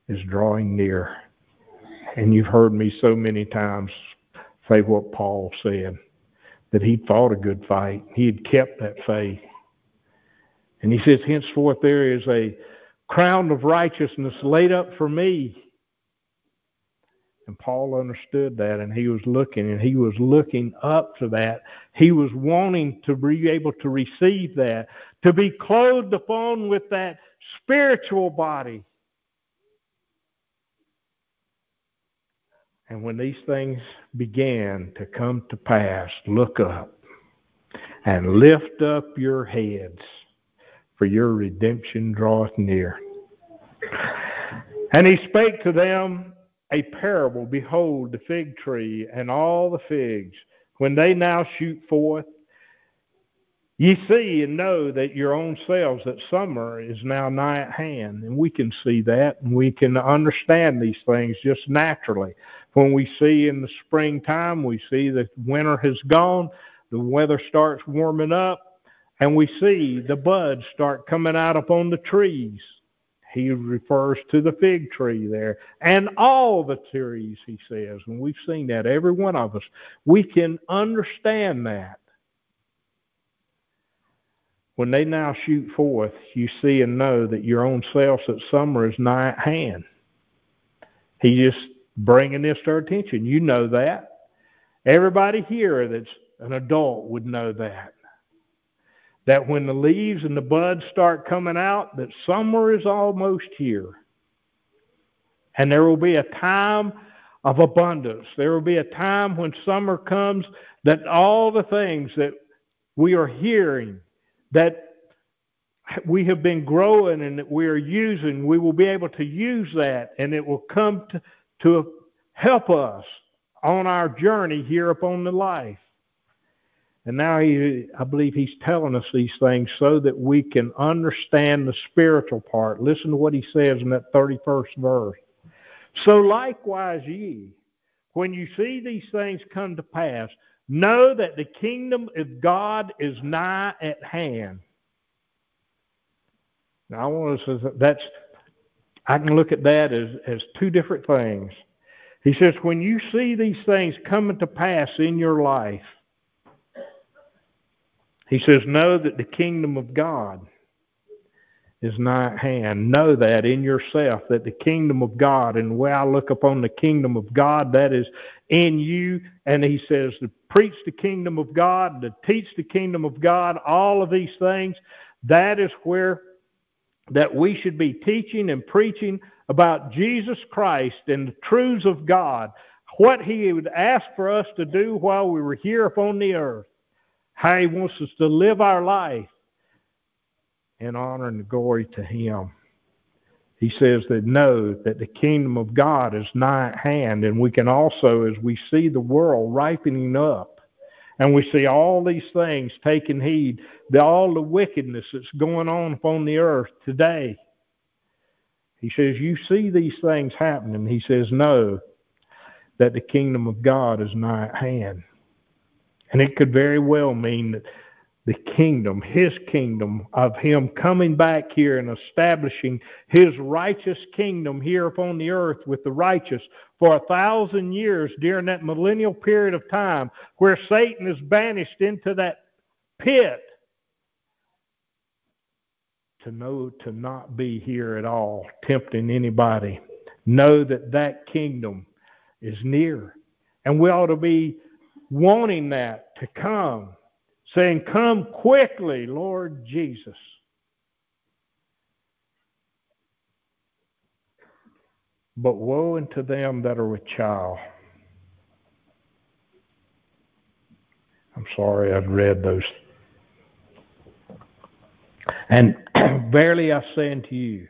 is drawing near. And you've heard me so many times say what Paul said that he'd fought a good fight, he had kept that faith. And he says, Henceforth there is a crown of righteousness laid up for me. And Paul understood that and he was looking and he was looking up to that. He was wanting to be able to receive that, to be clothed upon with that spiritual body. And when these things began to come to pass, look up and lift up your heads, for your redemption draweth near. And he spake to them a parable Behold, the fig tree and all the figs, when they now shoot forth, Ye see and know that your own selves that summer is now nigh at hand. And we can see that and we can understand these things just naturally. When we see in the springtime, we see that winter has gone, the weather starts warming up, and we see the buds start coming out upon the trees. He refers to the fig tree there and all the trees, he says. And we've seen that, every one of us. We can understand that. When they now shoot forth, you see and know that your own selves that summer is nigh at hand. He just bringing this to our attention. You know that. Everybody here that's an adult would know that. That when the leaves and the buds start coming out, that summer is almost here. And there will be a time of abundance. There will be a time when summer comes that all the things that we are hearing that we have been growing and that we are using, we will be able to use that and it will come to, to help us on our journey here upon the life. And now he, I believe he's telling us these things so that we can understand the spiritual part. Listen to what he says in that 31st verse. So likewise ye, when you see these things come to pass, Know that the kingdom of God is nigh at hand. Now I want to say that's I can look at that as, as two different things. He says, when you see these things coming to pass in your life, he says, know that the kingdom of God is nigh at hand. Know that in yourself, that the kingdom of God, and the way I look upon the kingdom of God, that is in you. And he says to preach the kingdom of God, to teach the kingdom of God, all of these things, that is where that we should be teaching and preaching about Jesus Christ and the truths of God, what he would ask for us to do while we were here upon the earth, how he wants us to live our life in honor and glory to him. He says that know that the kingdom of God is nigh at hand, and we can also, as we see the world ripening up, and we see all these things taking heed, the, all the wickedness that's going on upon the earth today. He says, You see these things happening. He says, Know that the kingdom of God is nigh at hand. And it could very well mean that the kingdom, his kingdom of him coming back here and establishing his righteous kingdom here upon the earth with the righteous for a thousand years during that millennial period of time where Satan is banished into that pit to know to not be here at all, tempting anybody. Know that that kingdom is near. And we ought to be wanting that to come saying, Come quickly, Lord Jesus. But woe unto them that are with child. I'm sorry I've read those. And verily I say unto you,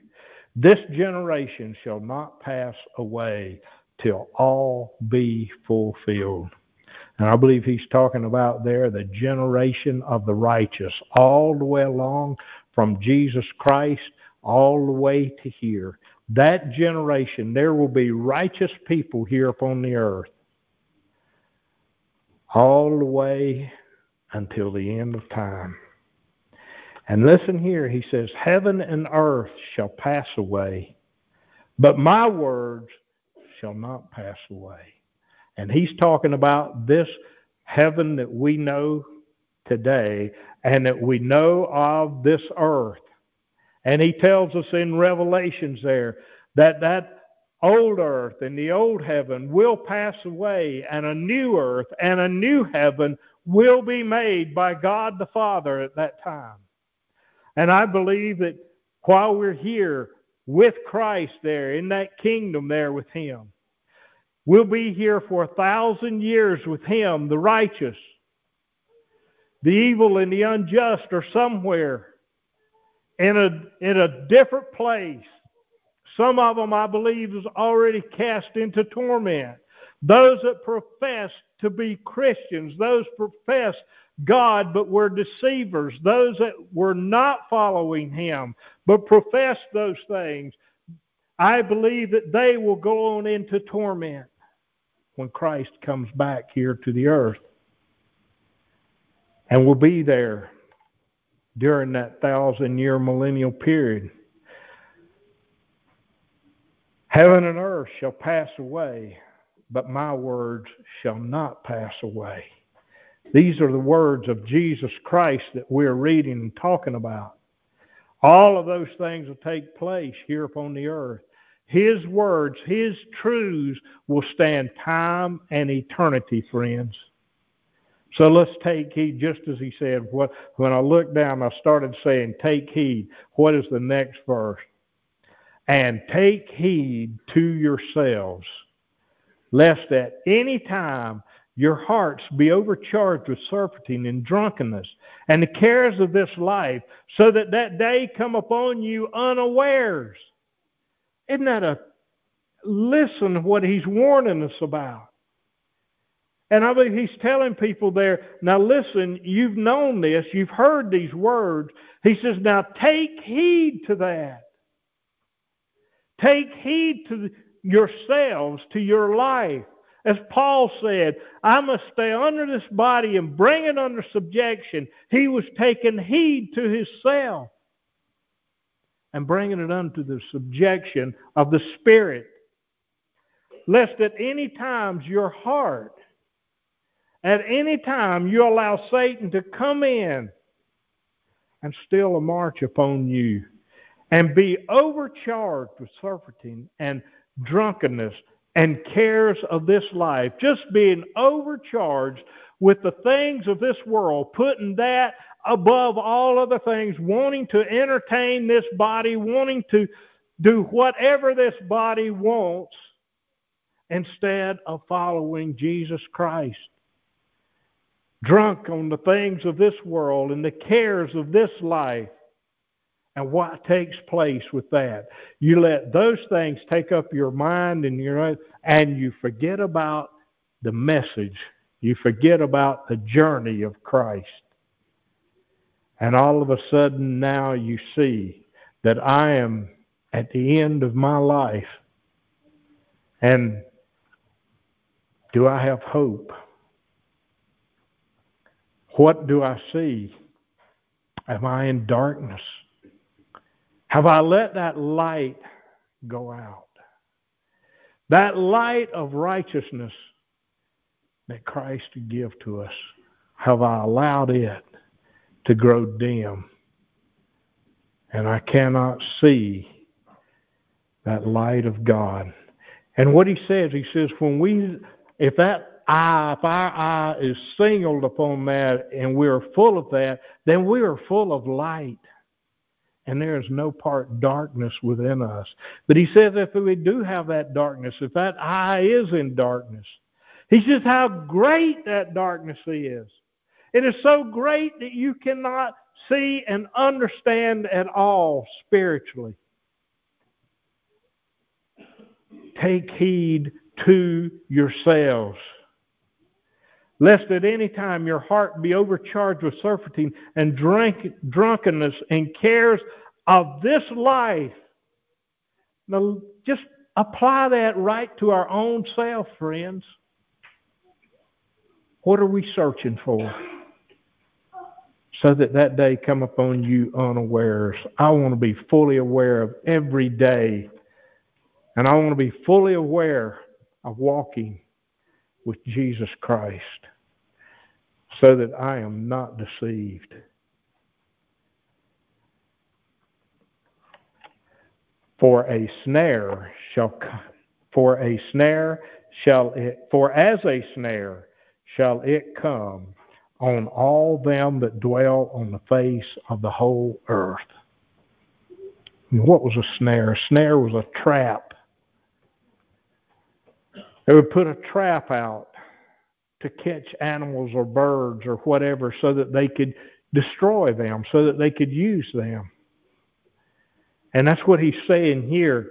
this generation shall not pass away till all be fulfilled. And I believe he's talking about there the generation of the righteous, all the way along from Jesus Christ all the way to here. That generation, there will be righteous people here upon the earth all the way until the end of time. And listen here, he says, Heaven and earth shall pass away, but my words shall not pass away. And he's talking about this heaven that we know today and that we know of this earth. And he tells us in Revelations there that that old earth and the old heaven will pass away, and a new earth and a new heaven will be made by God the Father at that time. And I believe that while we're here with Christ there in that kingdom there with Him, we'll be here for a thousand years with Him, the righteous. The evil and the unjust are somewhere in a, in a different place. Some of them, I believe, is already cast into torment. Those that profess to be Christians, those profess God but were deceivers, those that were not following Him but professed those things, I believe that they will go on into torment when Christ comes back here to the earth. And will be there during that thousand year millennial period. Heaven and earth shall pass away, but my words shall not pass away. These are the words of Jesus Christ that we're reading and talking about. All of those things will take place here upon the earth. His words, His truths will stand time and eternity, friends. So let's take heed, just as he said. What, when I looked down, I started saying, Take heed. What is the next verse? And take heed to yourselves, lest at any time your hearts be overcharged with surfeiting and drunkenness and the cares of this life, so that that day come upon you unawares. Isn't that a listen what he's warning us about? And I mean, he's telling people there, now listen, you've known this, you've heard these words. He says, now take heed to that. Take heed to yourselves, to your life. As Paul said, I must stay under this body and bring it under subjection. He was taking heed to himself and bringing it unto the subjection of the Spirit. Lest at any times your heart at any time you allow Satan to come in and steal a march upon you and be overcharged with surfeiting and drunkenness and cares of this life, just being overcharged with the things of this world, putting that above all other things, wanting to entertain this body, wanting to do whatever this body wants instead of following Jesus Christ drunk on the things of this world and the cares of this life and what takes place with that. You let those things take up your mind and your and you forget about the message. You forget about the journey of Christ. And all of a sudden now you see that I am at the end of my life. And do I have hope? What do I see? Am I in darkness? Have I let that light go out? That light of righteousness that Christ give to us, have I allowed it to grow dim? And I cannot see that light of God. And what he says, he says, when we, if that eye, if our eye is singled upon that and we are full of that, then we are full of light. And there is no part darkness within us. But he says if we do have that darkness, if that eye is in darkness, he says how great that darkness is. It is so great that you cannot see and understand at all spiritually. Take heed to yourselves lest at any time your heart be overcharged with surfeiting and drink, drunkenness and cares of this life. Now, just apply that right to our own self, friends. What are we searching for? So that that day come upon you unawares. I want to be fully aware of every day, and I want to be fully aware of walking with Jesus Christ so that I am not deceived. For a snare shall for a snare shall it for as a snare shall it come on all them that dwell on the face of the whole earth. what was a snare? A snare was a trap. They would put a trap out to catch animals or birds or whatever so that they could destroy them, so that they could use them. And that's what he's saying here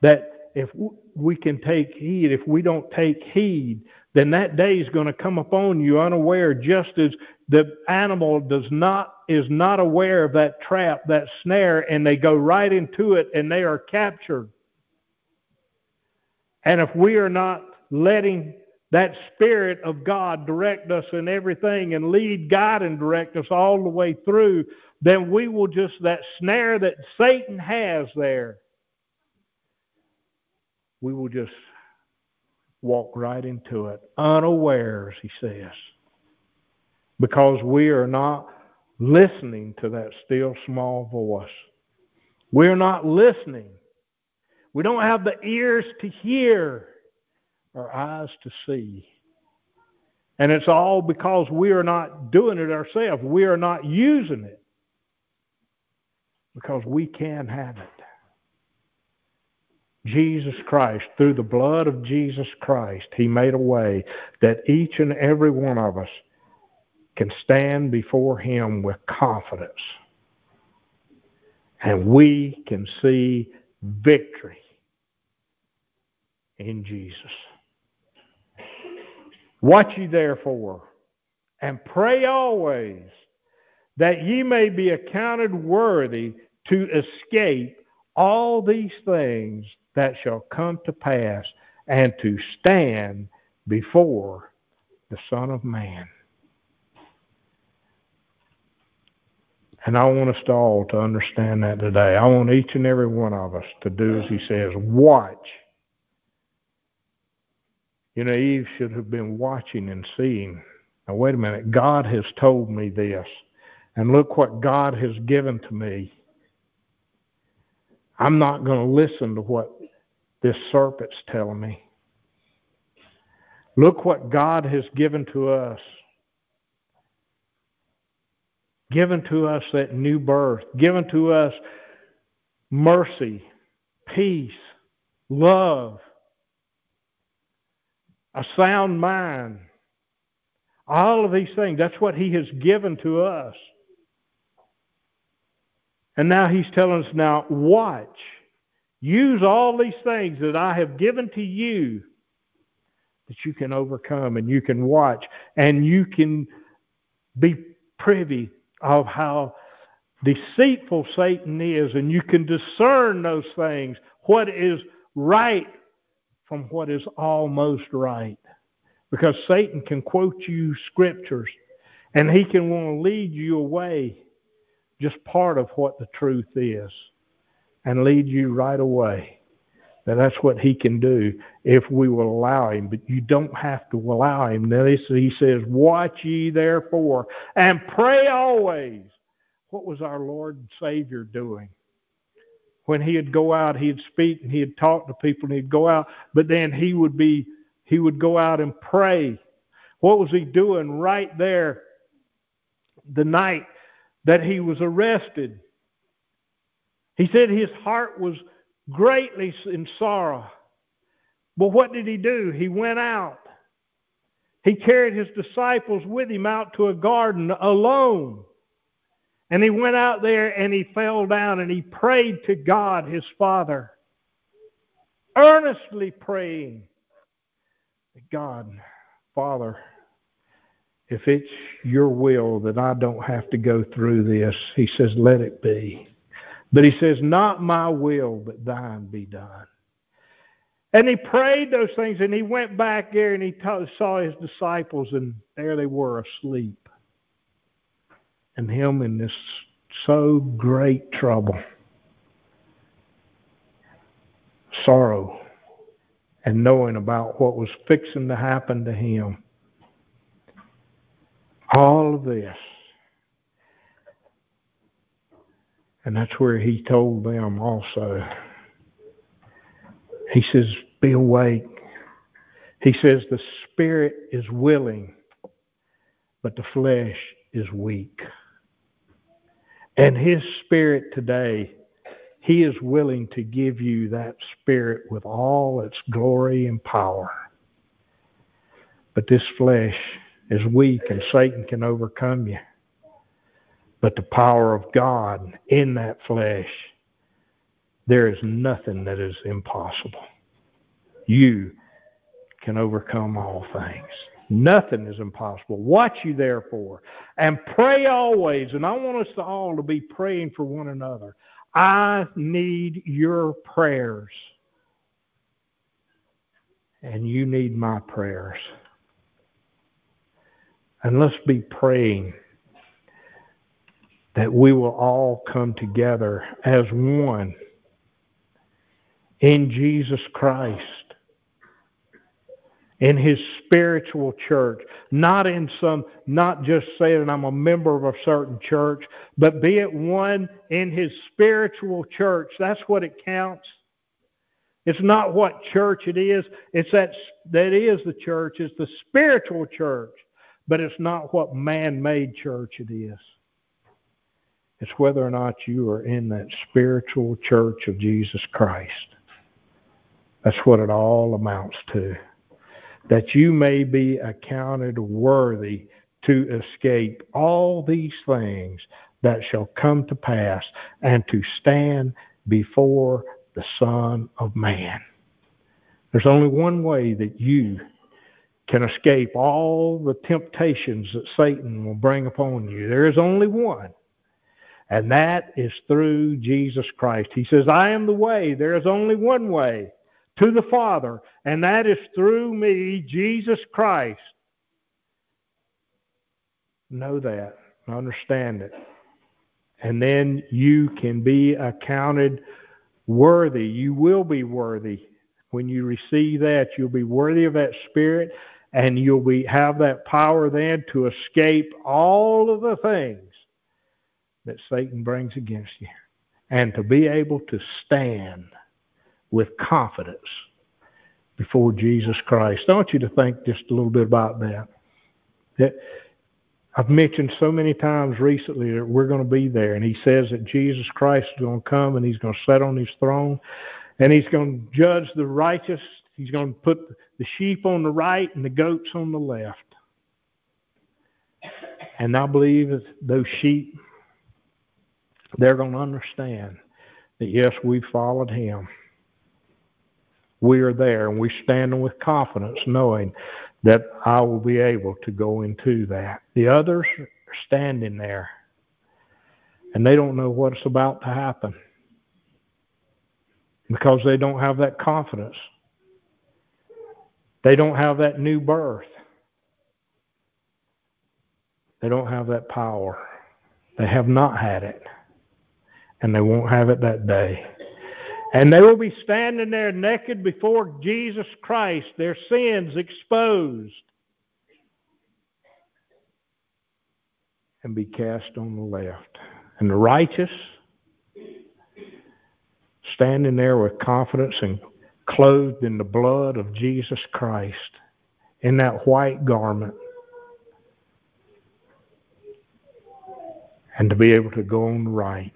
that if we can take heed, if we don't take heed, then that day is going to come upon you unaware, just as the animal does not is not aware of that trap, that snare, and they go right into it and they are captured. And if we are not letting that Spirit of God direct us in everything and lead, guide, and direct us all the way through, then we will just, that snare that Satan has there, we will just walk right into it, unawares, he says, because we are not listening to that still small voice. We're not listening. We don't have the ears to hear or eyes to see. And it's all because we are not doing it ourselves. We are not using it because we can have it. Jesus Christ, through the blood of Jesus Christ, He made a way that each and every one of us can stand before Him with confidence. And we can see victory in Jesus. Watch ye therefore, and pray always that ye may be accounted worthy to escape all these things that shall come to pass and to stand before the Son of Man. And I want us to all to understand that today. I want each and every one of us to do as he says, watch. You know, Eve should have been watching and seeing. Now, wait a minute. God has told me this. And look what God has given to me. I'm not going to listen to what this serpent's telling me. Look what God has given to us. Given to us that new birth, given to us mercy, peace, love, a sound mind. All of these things, that's what He has given to us. And now He's telling us now, watch. Use all these things that I have given to you that you can overcome and you can watch and you can be privy of how deceitful Satan is and you can discern those things, what is right from what is almost right. Because Satan can quote you scriptures and he can want to lead you away just part of what the truth is and lead you right away. That that's what he can do if we will allow him. But you don't have to allow him. Now he says, Watch ye therefore and pray always. What was our Lord and Savior doing? when he'd go out, he'd speak and he'd talk to people and he'd go out, but then he would be, he would go out and pray. What was he doing right there the night that he was arrested? He said his heart was greatly in sorrow. But what did he do? He went out. He carried his disciples with him out to a garden alone. And he went out there and he fell down and he prayed to God, his Father, earnestly praying, God, Father, if it's your will that I don't have to go through this, he says, let it be. But he says, not my will, but thine be done. And he prayed those things and he went back there and he saw his disciples and there they were asleep. and him in this so great trouble, sorrow, and knowing about what was fixing to happen to him. All of this. And that's where he told them also. He says, Be awake. He says, The spirit is willing, but the flesh is weak. And his spirit today, he is willing to give you that spirit with all its glory and power. But this flesh is weak and Satan can overcome you. But the power of God in that flesh, there is nothing that is impossible. You can overcome all things. Nothing is impossible. Watch you therefore and pray always. And I want us to all to be praying for one another. I need your prayers. And you need my prayers. And let's be praying that we will all come together as one in Jesus Christ in his spiritual church, not in some, not just saying I'm a member of a certain church, but be it one in his spiritual church. That's what it counts. It's not what church it is. It's that that is the church. It's the spiritual church, but it's not what man-made church it is. It's whether or not you are in that spiritual church of Jesus Christ. That's what it all amounts to that you may be accounted worthy to escape all these things that shall come to pass and to stand before the Son of Man. There's only one way that you can escape all the temptations that Satan will bring upon you. There is only one. And that is through Jesus Christ. He says, I am the way. There is only one way to the Father, and that is through me, Jesus Christ. Know that, understand it. And then you can be accounted worthy. You will be worthy. When you receive that, you'll be worthy of that Spirit, and you'll be have that power then to escape all of the things that Satan brings against you, and to be able to stand with confidence before Jesus Christ. I want you to think just a little bit about that. That I've mentioned so many times recently that we're going to be there, and he says that Jesus Christ is going to come and he's going to sit on his throne and he's going to judge the righteous. He's going to put the sheep on the right and the goats on the left. And I believe that those sheep, they're going to understand that yes, we followed him we are there and we stand with confidence knowing that I will be able to go into that. The others are standing there and they don't know what's about to happen because they don't have that confidence. They don't have that new birth. They don't have that power. They have not had it. And they won't have it that day. And they will be standing there naked before Jesus Christ, their sins exposed, and be cast on the left. And the righteous, standing there with confidence and clothed in the blood of Jesus Christ, in that white garment, and to be able to go on right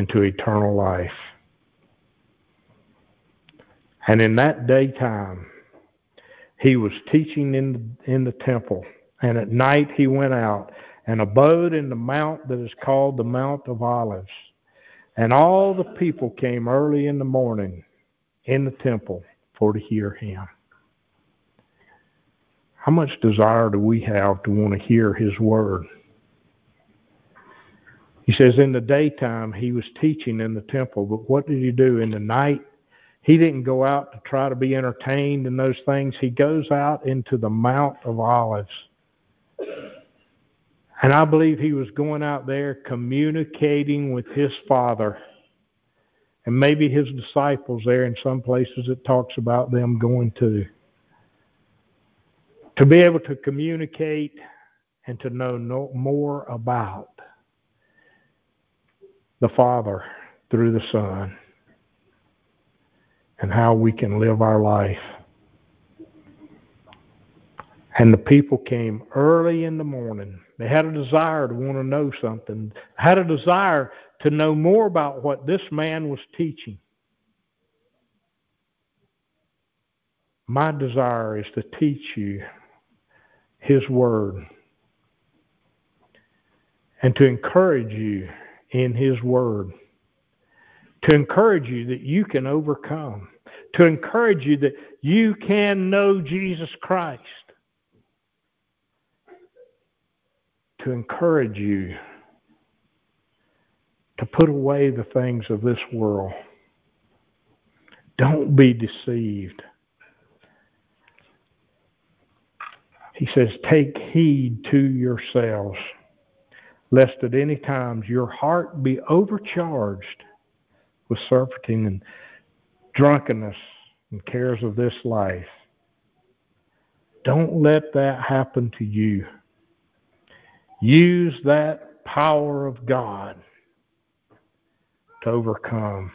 into eternal life. And in that daytime, he was teaching in the, in the temple, and at night he went out and abode in the mount that is called the Mount of Olives. And all the people came early in the morning in the temple for to hear him. How much desire do we have to want to hear his word? He says in the daytime he was teaching in the temple, but what did he do in the night? He didn't go out to try to be entertained and those things. He goes out into the Mount of Olives. And I believe he was going out there communicating with his Father. And maybe his disciples there in some places it talks about them going to. To be able to communicate and to know no more about the Father through the Son and how we can live our life. And the people came early in the morning. They had a desire to want to know something, had a desire to know more about what this man was teaching. My desire is to teach you His Word and to encourage you in His Word, to encourage you that you can overcome, to encourage you that you can know Jesus Christ, to encourage you to put away the things of this world. Don't be deceived. He says, Take heed to yourselves, lest at any times your heart be overcharged with surfeiting and drunkenness and cares of this life. Don't let that happen to you. Use that power of God to overcome.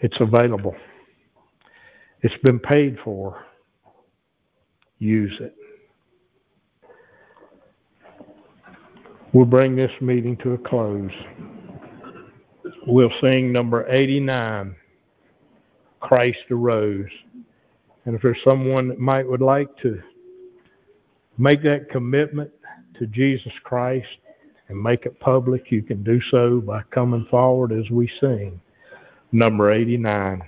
It's available. It's been paid for. Use it. We'll bring this meeting to a close. We'll sing number 89, Christ Arose. And if there's someone that might would like to make that commitment to Jesus Christ, and make it public, you can do so by coming forward as we sing. Number 89.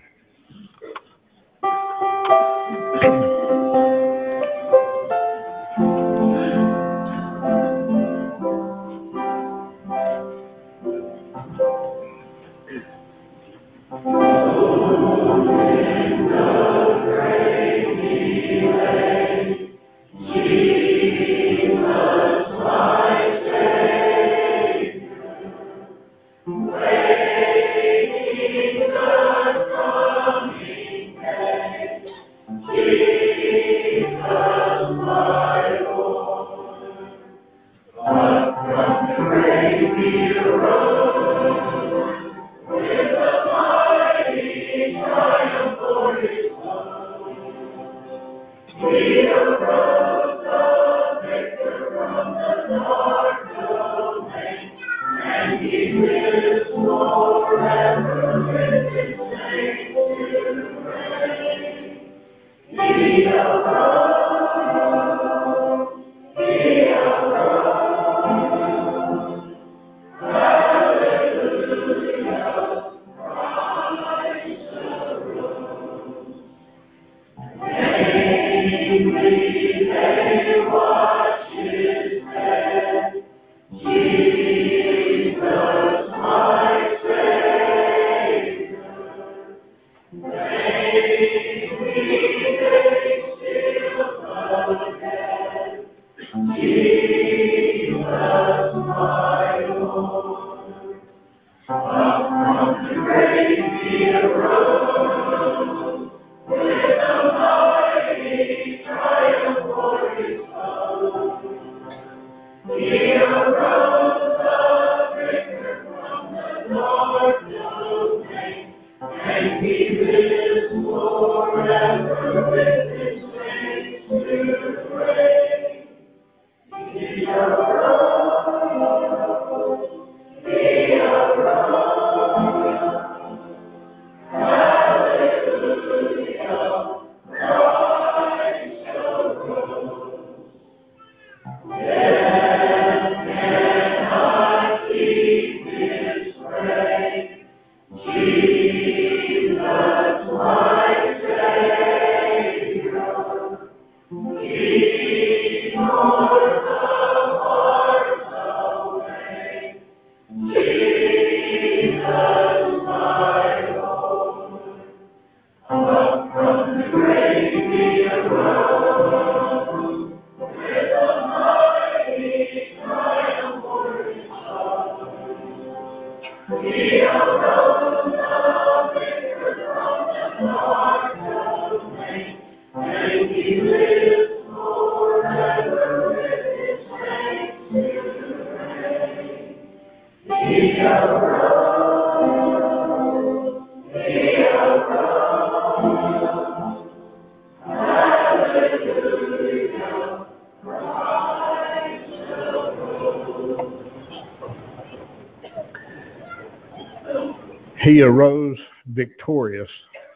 He arose victorious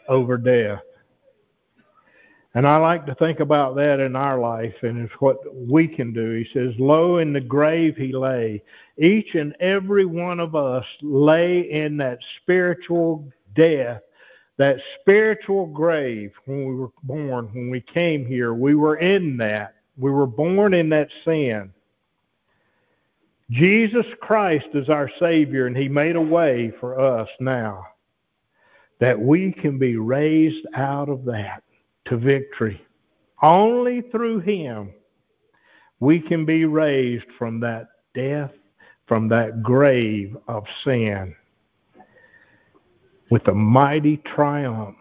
over death. And I like to think about that in our life and it's what we can do. He says, Lo, in the grave he lay. Each and every one of us lay in that spiritual death, that spiritual grave when we were born, when we came here. We were in that. We were born in that sin. Jesus Christ is our Savior, and He made a way for us now that we can be raised out of that to victory. Only through Him we can be raised from that death, from that grave of sin, with a mighty triumph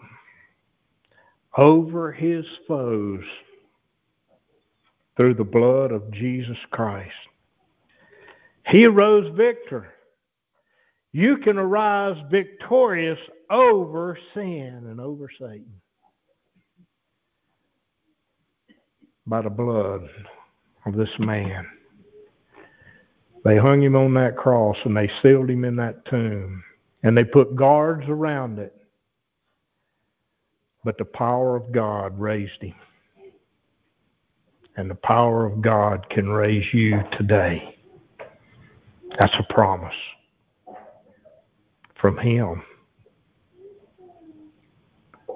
over His foes through the blood of Jesus Christ. He arose victor. You can arise victorious over sin and over Satan by the blood of this man. They hung him on that cross and they sealed him in that tomb and they put guards around it. But the power of God raised him. And the power of God can raise you today. That's a promise from Him.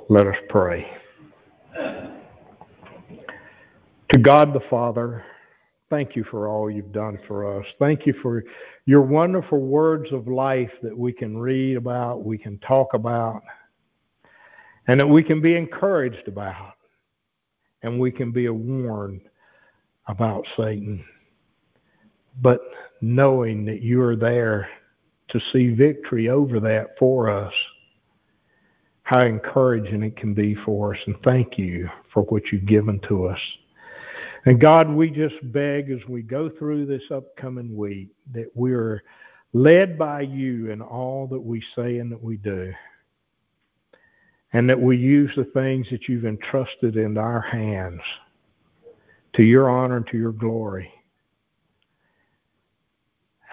Let us pray. To God the Father, thank you for all you've done for us. Thank you for your wonderful words of life that we can read about, we can talk about, and that we can be encouraged about, and we can be warned about Satan. But knowing that you are there to see victory over that for us. How encouraging it can be for us. And thank you for what you've given to us. And God, we just beg as we go through this upcoming week that we're led by you in all that we say and that we do. And that we use the things that you've entrusted in our hands to your honor and to your glory.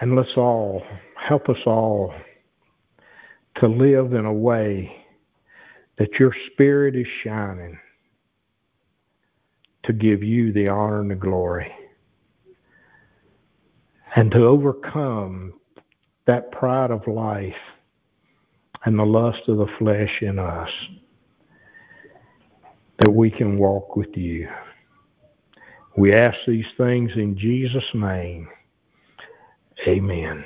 And let's all, help us all to live in a way that your spirit is shining to give you the honor and the glory. And to overcome that pride of life and the lust of the flesh in us, that we can walk with you. We ask these things in Jesus' name. Amen.